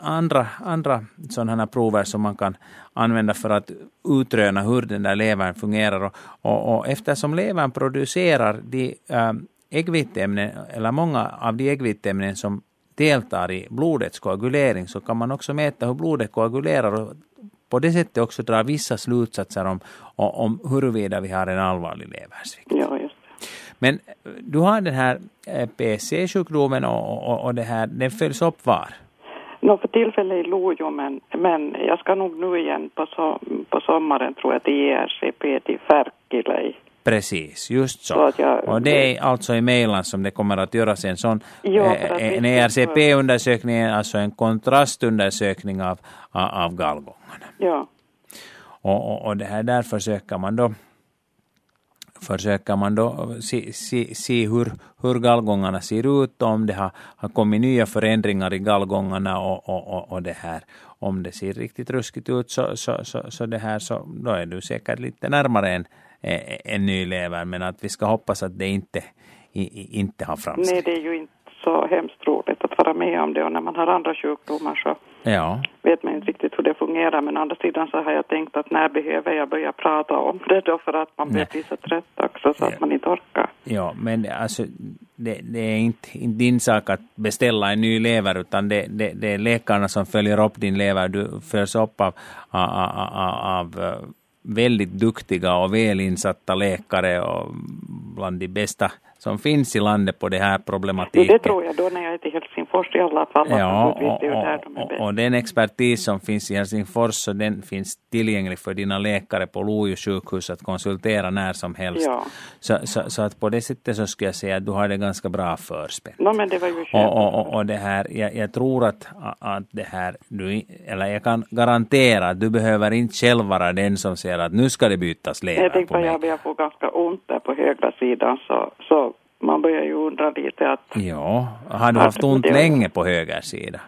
andra, andra sådana prover som man kan använda för att utröna hur den där levern fungerar. Och, och, och eftersom levern producerar de äh, äggviteämnen, eller många av de äggviteämnen som deltar i blodets koagulering, så kan man också mäta hur blodet koagulerar och på det sättet också dra vissa slutsatser om, om huruvida vi har en allvarlig leversvikt. Ja, just det. Men eh, du har den här eh, PC-sjukdomen och, och, och det här, den följs upp var? No, för tillfället i Lojo, men, men jag ska nog nu igen på, so, på sommaren tror jag till ERCP till Färkilä Precis, just så. så jag, och det är alltså i Mejland som det kommer att göras en sån ja, eh, en ERCP-undersökning, alltså en kontrastundersökning av, av gallgångarna. Ja. Och, och, och det här där försöker man då försöker man då se, se, se hur, hur gallgångarna ser ut, om det har, har kommit nya förändringar i gallgångarna och, och, och, och det här. Om det ser riktigt ruskigt ut så, så, så, så, det här, så då är du säkert lite närmare en, en ny lever, men att vi ska hoppas att det inte, inte har framsteg. Nej, det är ju inte så hemskt roligt att vara med om det och när man har andra sjukdomar så ja. vet man inte riktigt hur det fungerar. Men å andra sidan så har jag tänkt att när behöver jag börja prata om det då för att man blir bli så trött också så ja. att man inte orkar. Ja, men alltså det, det, är inte, inte din sak att beställa en ny lever utan det, det, det är läkarna som följer upp din lever. Du följs upp av, av, av, av väldigt duktiga och välinsatta läkare och bland de bästa som finns i landet på det här problematiken. Det tror jag då när jag är till Helsingfors i alla fall. Ja, och, och, och, och, den expertis som finns i Helsingfors så den finns tillgänglig för dina läkare på Lojo sjukhus att konsultera när som helst. Ja. Så, så, så, att på det sättet så skulle jag säga att du har det ganska bra förspänt. No, men det var ju och, och, och, det här, jag, jag, tror att, att det här, du, eller jag kan garantera att du behöver inte själv vara den som säger att nu ska det bytas lever Jag tänkte att jag får ganska ont där på högra sidan så, så man börjar ju undra lite att... Ja, har du haft ont det, länge på höger sida?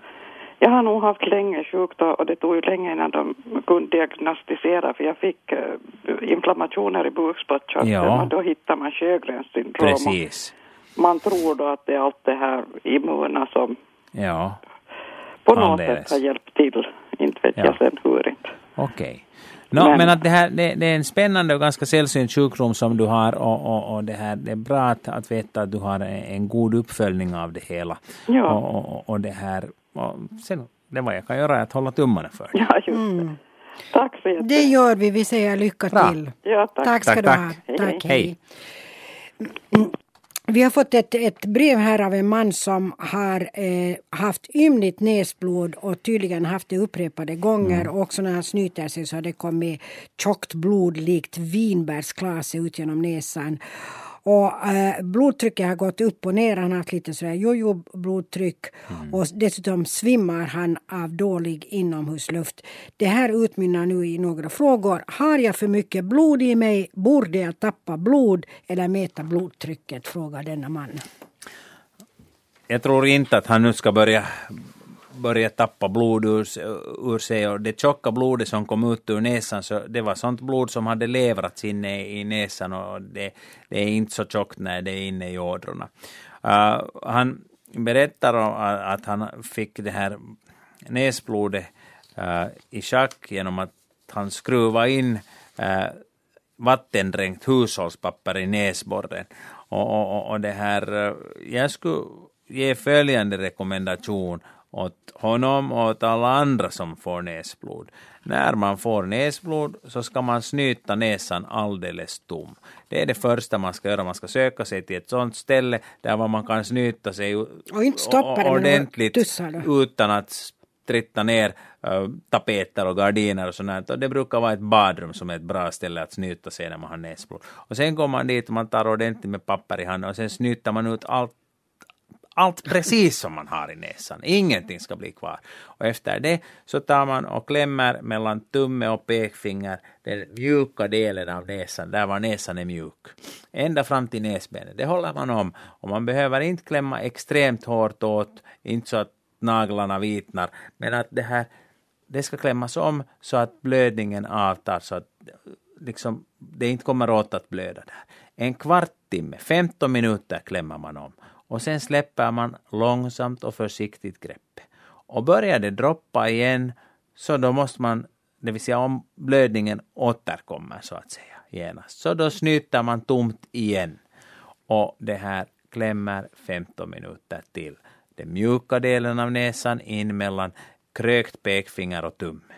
Jag har nog haft länge sjukt och det tog ju länge innan de kunde diagnostisera för jag fick uh, inflammationer i bukspottkörteln ja. och då hittar man Sjögrens syndrom. Precis. Man tror då att det är allt det här immuna som ja. på något sätt har hjälpt till. Inte vet ja. jag sen hur inte. Okej. Okay. No, men, men, att det, här, det, det, är en spännande och ganska sällsynt sjukdom som du har och, och, och det, här, det är bra att, att veta att du har en, en god uppföljning av det hela. Ja. Och, och, och det här, och sen, det vad jag kan göra är att hålla tummarna för dig. Ja, just det. Mm. Tack så jättemycket. Det gör vi, vi säger lycka bra. till. Ja, tack. tack ska tack, du tack. ha. Tack, hej. hej. Vi har fått ett, ett brev här av en man som har eh, haft ymnigt näsblod och tydligen haft det upprepade gånger. Mm. Och också när han snyter sig så har det kommit tjockt blod likt vinbärsklase ut genom näsan. Och eh, blodtrycket har gått upp och ner. Han har haft lite sådär jojo-blodtryck. Mm. Och dessutom svimmar han av dålig inomhusluft. Det här utmynnar nu i några frågor. Har jag för mycket blod i mig? Borde jag tappa blod eller mäta blodtrycket? Frågar denna man. Jag tror inte att han nu ska börja började tappa blod ur, ur sig och det tjocka blodet som kom ut ur näsan, så det var sånt blod som hade levrats inne i näsan och det, det är inte så tjockt när det är inne i ådrorna. Uh, han berättar att han fick det här näsblodet uh, i schack genom att han skruvade in uh, vattendränkt hushållspapper i näsborren. Och, och, och det här, uh, jag skulle ge följande rekommendation åt honom och åt alla andra som får näsblod. När man får näsblod så ska man snyta näsan alldeles tom. Det är det första man ska göra. Man ska söka sig till ett sådant ställe där man kan snyta sig och inte stoppa ordentligt utan att stritta ner uh, tapeter och gardiner och sånt. Och det brukar vara ett badrum som är ett bra ställe att snyta sig när man har näsblod. Och sen går man dit och man tar ordentligt med papper i handen och sen snyter man ut allt allt precis som man har i näsan. Ingenting ska bli kvar. Och efter det så tar man och klämmer mellan tumme och pekfinger den mjuka delen av näsan, där var näsan är mjuk. Ända fram till näsbenet. Det håller man om. Och man behöver inte klämma extremt hårt åt, inte så att naglarna vitnar, men att det här det ska klämmas om så att blödningen avtar så att liksom, det inte kommer åt att blöda där. En kvart timme, 15 minuter klämmer man om och sen släpper man långsamt och försiktigt greppet. Och börjar det droppa igen så då måste man, det vill säga om blödningen återkommer så att säga genast, så då snyter man tomt igen. Och det här klämmer 15 minuter till. Den mjuka delen av näsan in mellan krökt pekfinger och tumme.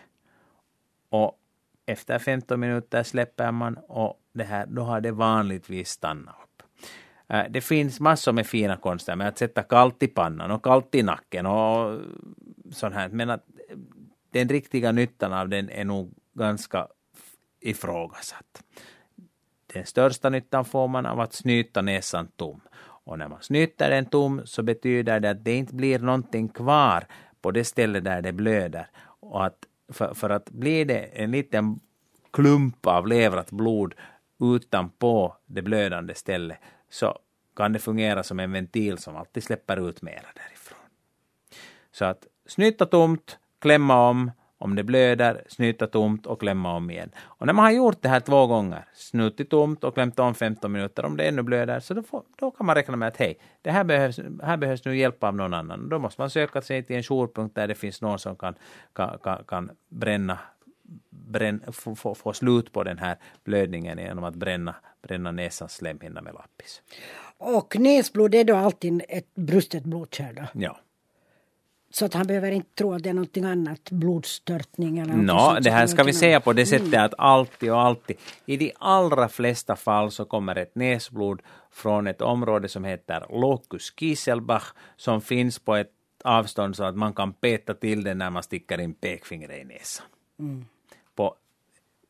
Och efter 15 minuter släpper man och det här, då har det vanligtvis stannat Äh, det finns massor med fina konster med att sätta kallt i pannan och kallt i nacken och sånt här. Men att den riktiga nyttan av den är nog ganska ifrågasatt. Den största nyttan får man av att snyta näsan tom. Och när man snyter den tom så betyder det att det inte blir någonting kvar på det ställe där det blöder. Och att för, för att blir det en liten klump av levrat blod utanpå det blödande stället så kan det fungera som en ventil som alltid släpper ut mera därifrån. Så att snyta tomt, klämma om, om det blöder, snyta tomt och klämma om igen. Och när man har gjort det här två gånger, snutit tomt och klämt om 15 minuter, om det ännu blöder, så då, får, då kan man räkna med att hej, det här behövs, här behövs nu hjälp av någon annan. Då måste man söka sig till en jourpunkt där det finns någon som kan, kan, kan, kan bränna bränn, få, få, slut på den här blödningen genom att bränna, bränna näsans slemhinna med lappis. Och näsblod är då alltid ett brustet blodkärl? Ja. Så att han behöver inte tro att det är någonting annat, blodstörtning eller Nå, no, det här ska vi säga på det sättet att alltid och alltid, i de allra flesta fall så kommer ett näsblod från ett område som heter Locus Kieselbach som finns på ett avstånd så att man kan peta till det när man sticker in pekfingret i näsan. Mm. På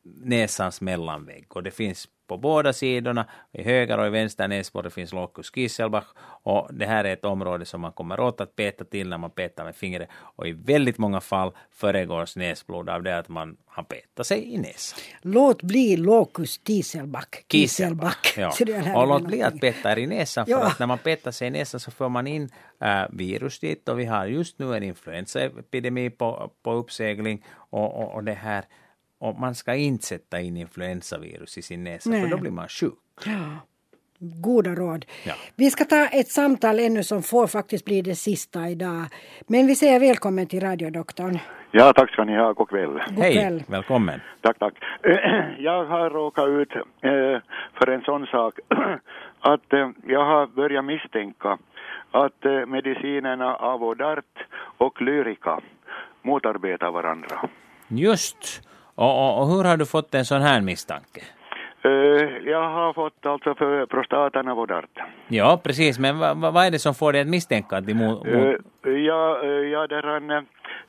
näsans mellanvägg och det finns på båda sidorna, i höger och i vänster näsborre finns locus Kisselbach och det här är ett område som man kommer åt att peta till när man petar med fingret och i väldigt många fall föregås näsblod av det att man har petat sig i näsan. Låt bli locus Kisselbach. Kisselbach. Ja. Och låt bli att peta i näsan för ja. att när man petar sig i näsan så får man in äh, virus dit och vi har just nu en influensaepidemi på, på uppsegling och, och, och det här och man ska inte sätta in influensavirus i sin näsa Nej. för då blir man sjuk. Ja. Goda råd. Ja. Vi ska ta ett samtal ännu som får faktiskt bli det sista idag. Men vi säger välkommen till radiodoktorn. Ja, tack ska ni ha. God kväll. God Hej, välkommen. Tack, tack. Jag har råkat ut eh, för en sån sak att eh, jag har börjat misstänka att eh, medicinerna Avodart och Lyrica motarbetar varandra. Just. Och, och, och hur har du fått en sån här misstanke? Uh, jag har fått alltså för prostatan Avodart. Ja, precis. Men vad, vad är det som får dig att misstänka att de mo, mo... Uh, ja, uh, ja, där han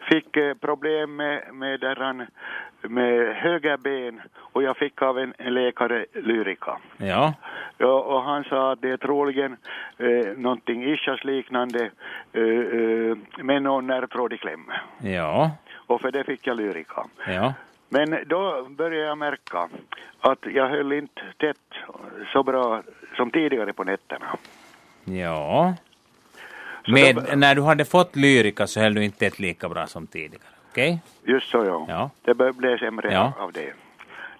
fick problem med, med, där han, med höger ben och jag fick av en, läkare Lyrica. Ja. ja. Och han sa att det är troligen eh, någonting ischias-liknande eh, eh, med någon nervtråd i kläm. Ja. Och för det fick jag Lyrica. Ja. Men då började jag märka att jag höll inte tätt så bra som tidigare på nätterna. Ja. Men då, när du hade fått lyrika så höll du inte tätt lika bra som tidigare, okej? Okay? Just så ja. ja. Det blev sämre ja. av det.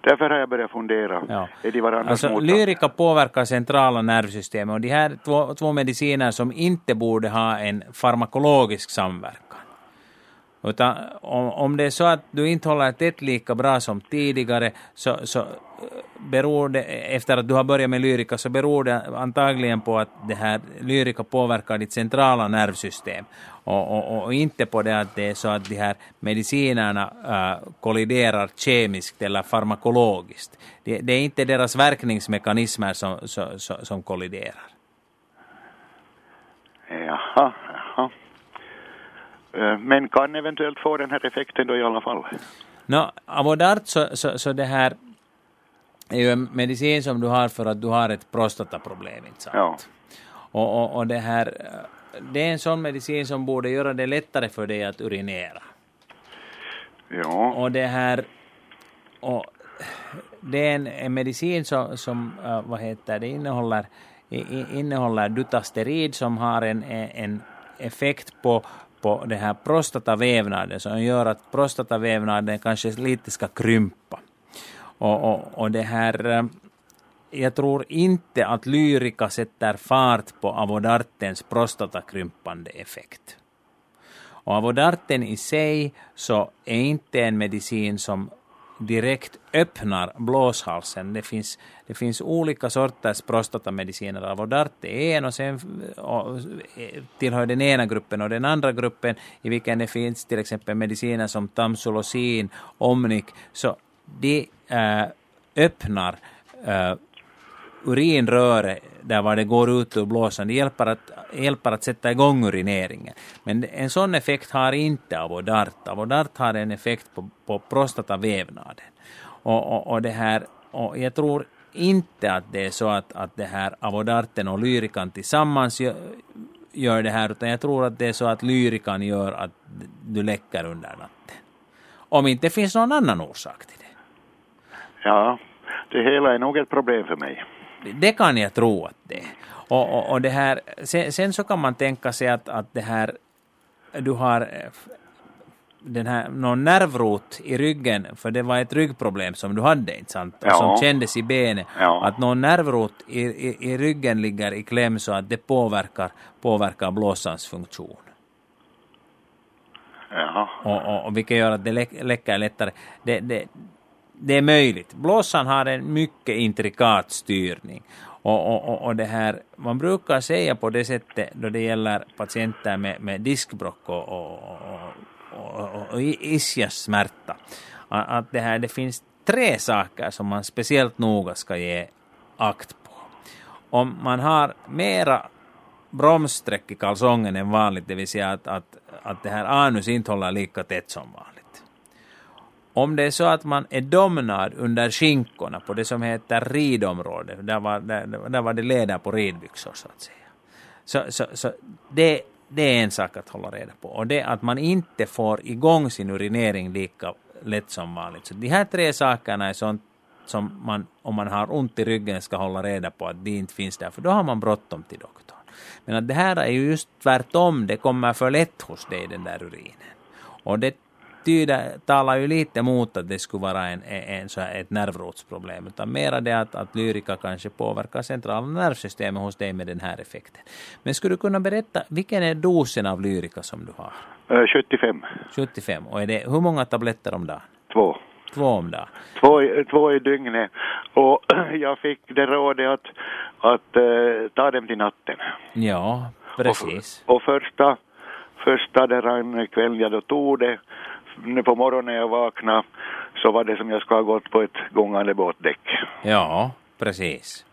Därför har jag börjat fundera. Ja. Är de varandras alltså, Lyrika påverkar centrala nervsystemet och de här två, två mediciner som inte borde ha en farmakologisk samverkan utan om, om det är så att du inte håller tätt lika bra som tidigare så, så eh, beror det, efter att du har börjat med lyrika, så beror det antagligen på att det här lyrika påverkar ditt centrala nervsystem. Och, och, och inte på det att det är så att de här medicinerna äh, kolliderar kemiskt eller farmakologiskt. Det, det, är inte deras verkningsmekanismer som, som, som kolliderar. Jaha, men kan eventuellt få den här effekten då i alla fall. No, Avodart så, så, så det här är ju en medicin som du har för att du har ett prostataproblem, inte sant? Ja. Och, och, och det här, det är en sån medicin som borde göra det lättare för dig att urinera. Ja. Och det här, och det är en, en medicin som, som uh, vad heter det, innehåller, innehåller dutasterid som har en, en effekt på på den här prostatavävnaden som gör att prostatavävnaden kanske lite ska krympa. Och, och, och det här, eh, jag tror inte att lyrika sätter fart på avodartens prostatakrympande effekt. Och avodarten i sig så är inte en medicin som direkt öppnar blåshalsen. Det finns, det finns olika sorters prostatamediciner. Avodart är en och sen och, e, tillhör den ena gruppen och den andra gruppen i vilken det finns till exempel mediciner som Tamsulosin, Omnic, så de äh, öppnar eh, äh, urinröret där var det går ut ur blåsan, det hjälper att, hjälper att sätta igång urineringen. Men en sån effekt har inte Avodart. Avodart har en effekt på, på prostatavävnaden. Och, och, och, det här, och jag tror inte att det är så att, att det här Avodarten och Lyrikan tillsammans gör, gör det här, utan jag tror att det är så att Lyrikan gör att du läcker under natten. Om inte finns någon annan orsak till det. Ja, det hela är nog ett problem för mig. Det kan jag tro att det är. Och, och, och det här, sen, sen, så kan man tänka sig att, att det här, du har eh, den här, någon nervrot i ryggen, för det var ett ryggproblem som du hade, inte sant? Ja. Som kändes i benet. Ja. Att någon nervrot i, i, i, ryggen ligger i kläm så att det påverkar, påverkar blåsans funktion. Ja. Och, och, och vilket gör att det läcker lättare. Det, det, det är möjligt. Blåsan har en mycket intrikat styrning. Och, och, och, det här, man brukar säga på det sättet då det gäller patienter med, med diskbråck och, och, och, och ischiassmärta, att det, här, det finns tre saker som man speciellt noga ska ge akt på. Om man har mera bromssträck i kalsongen än vanligt, det vill säga att, att, att det här anus inte håller lika tätt som vanligt om det är så att man är domnad under skinkorna på det som heter ridområdet, där var, där, där var det leder på ridbyxor så att säga. Så, så, så det, det är en sak att hålla reda på. Och det att man inte får igång sin urinering lika lätt som vanligt. Så de här tre sakerna är sånt som man, om man har ont i ryggen, ska hålla reda på att de inte finns där, för då har man bråttom till doktorn. Men att det här är ju just tvärtom, det kommer för lätt hos dig, den där urinen. Och det tyder, talar ju lite mot att det skulle vara en, en, så ett nervrotsproblem, utan mera det att, att lyrika kanske påverkar centrala nervsystemet hos dig med den här effekten. Men skulle du kunna berätta, vilken är dosen av lyrika som du har? 75. 75, och är det, hur många tabletter om dagen? Två. Två om dagen? Två, två i dygnet. Och jag fick det rådet att, att uh, ta dem till natten. Ja, precis. Och, och första, första där en kväll jag då tog det nu på morgonen när jag vaknade så var det som jag skulle ha gått på ett gångande båtdäck. Ja, precis.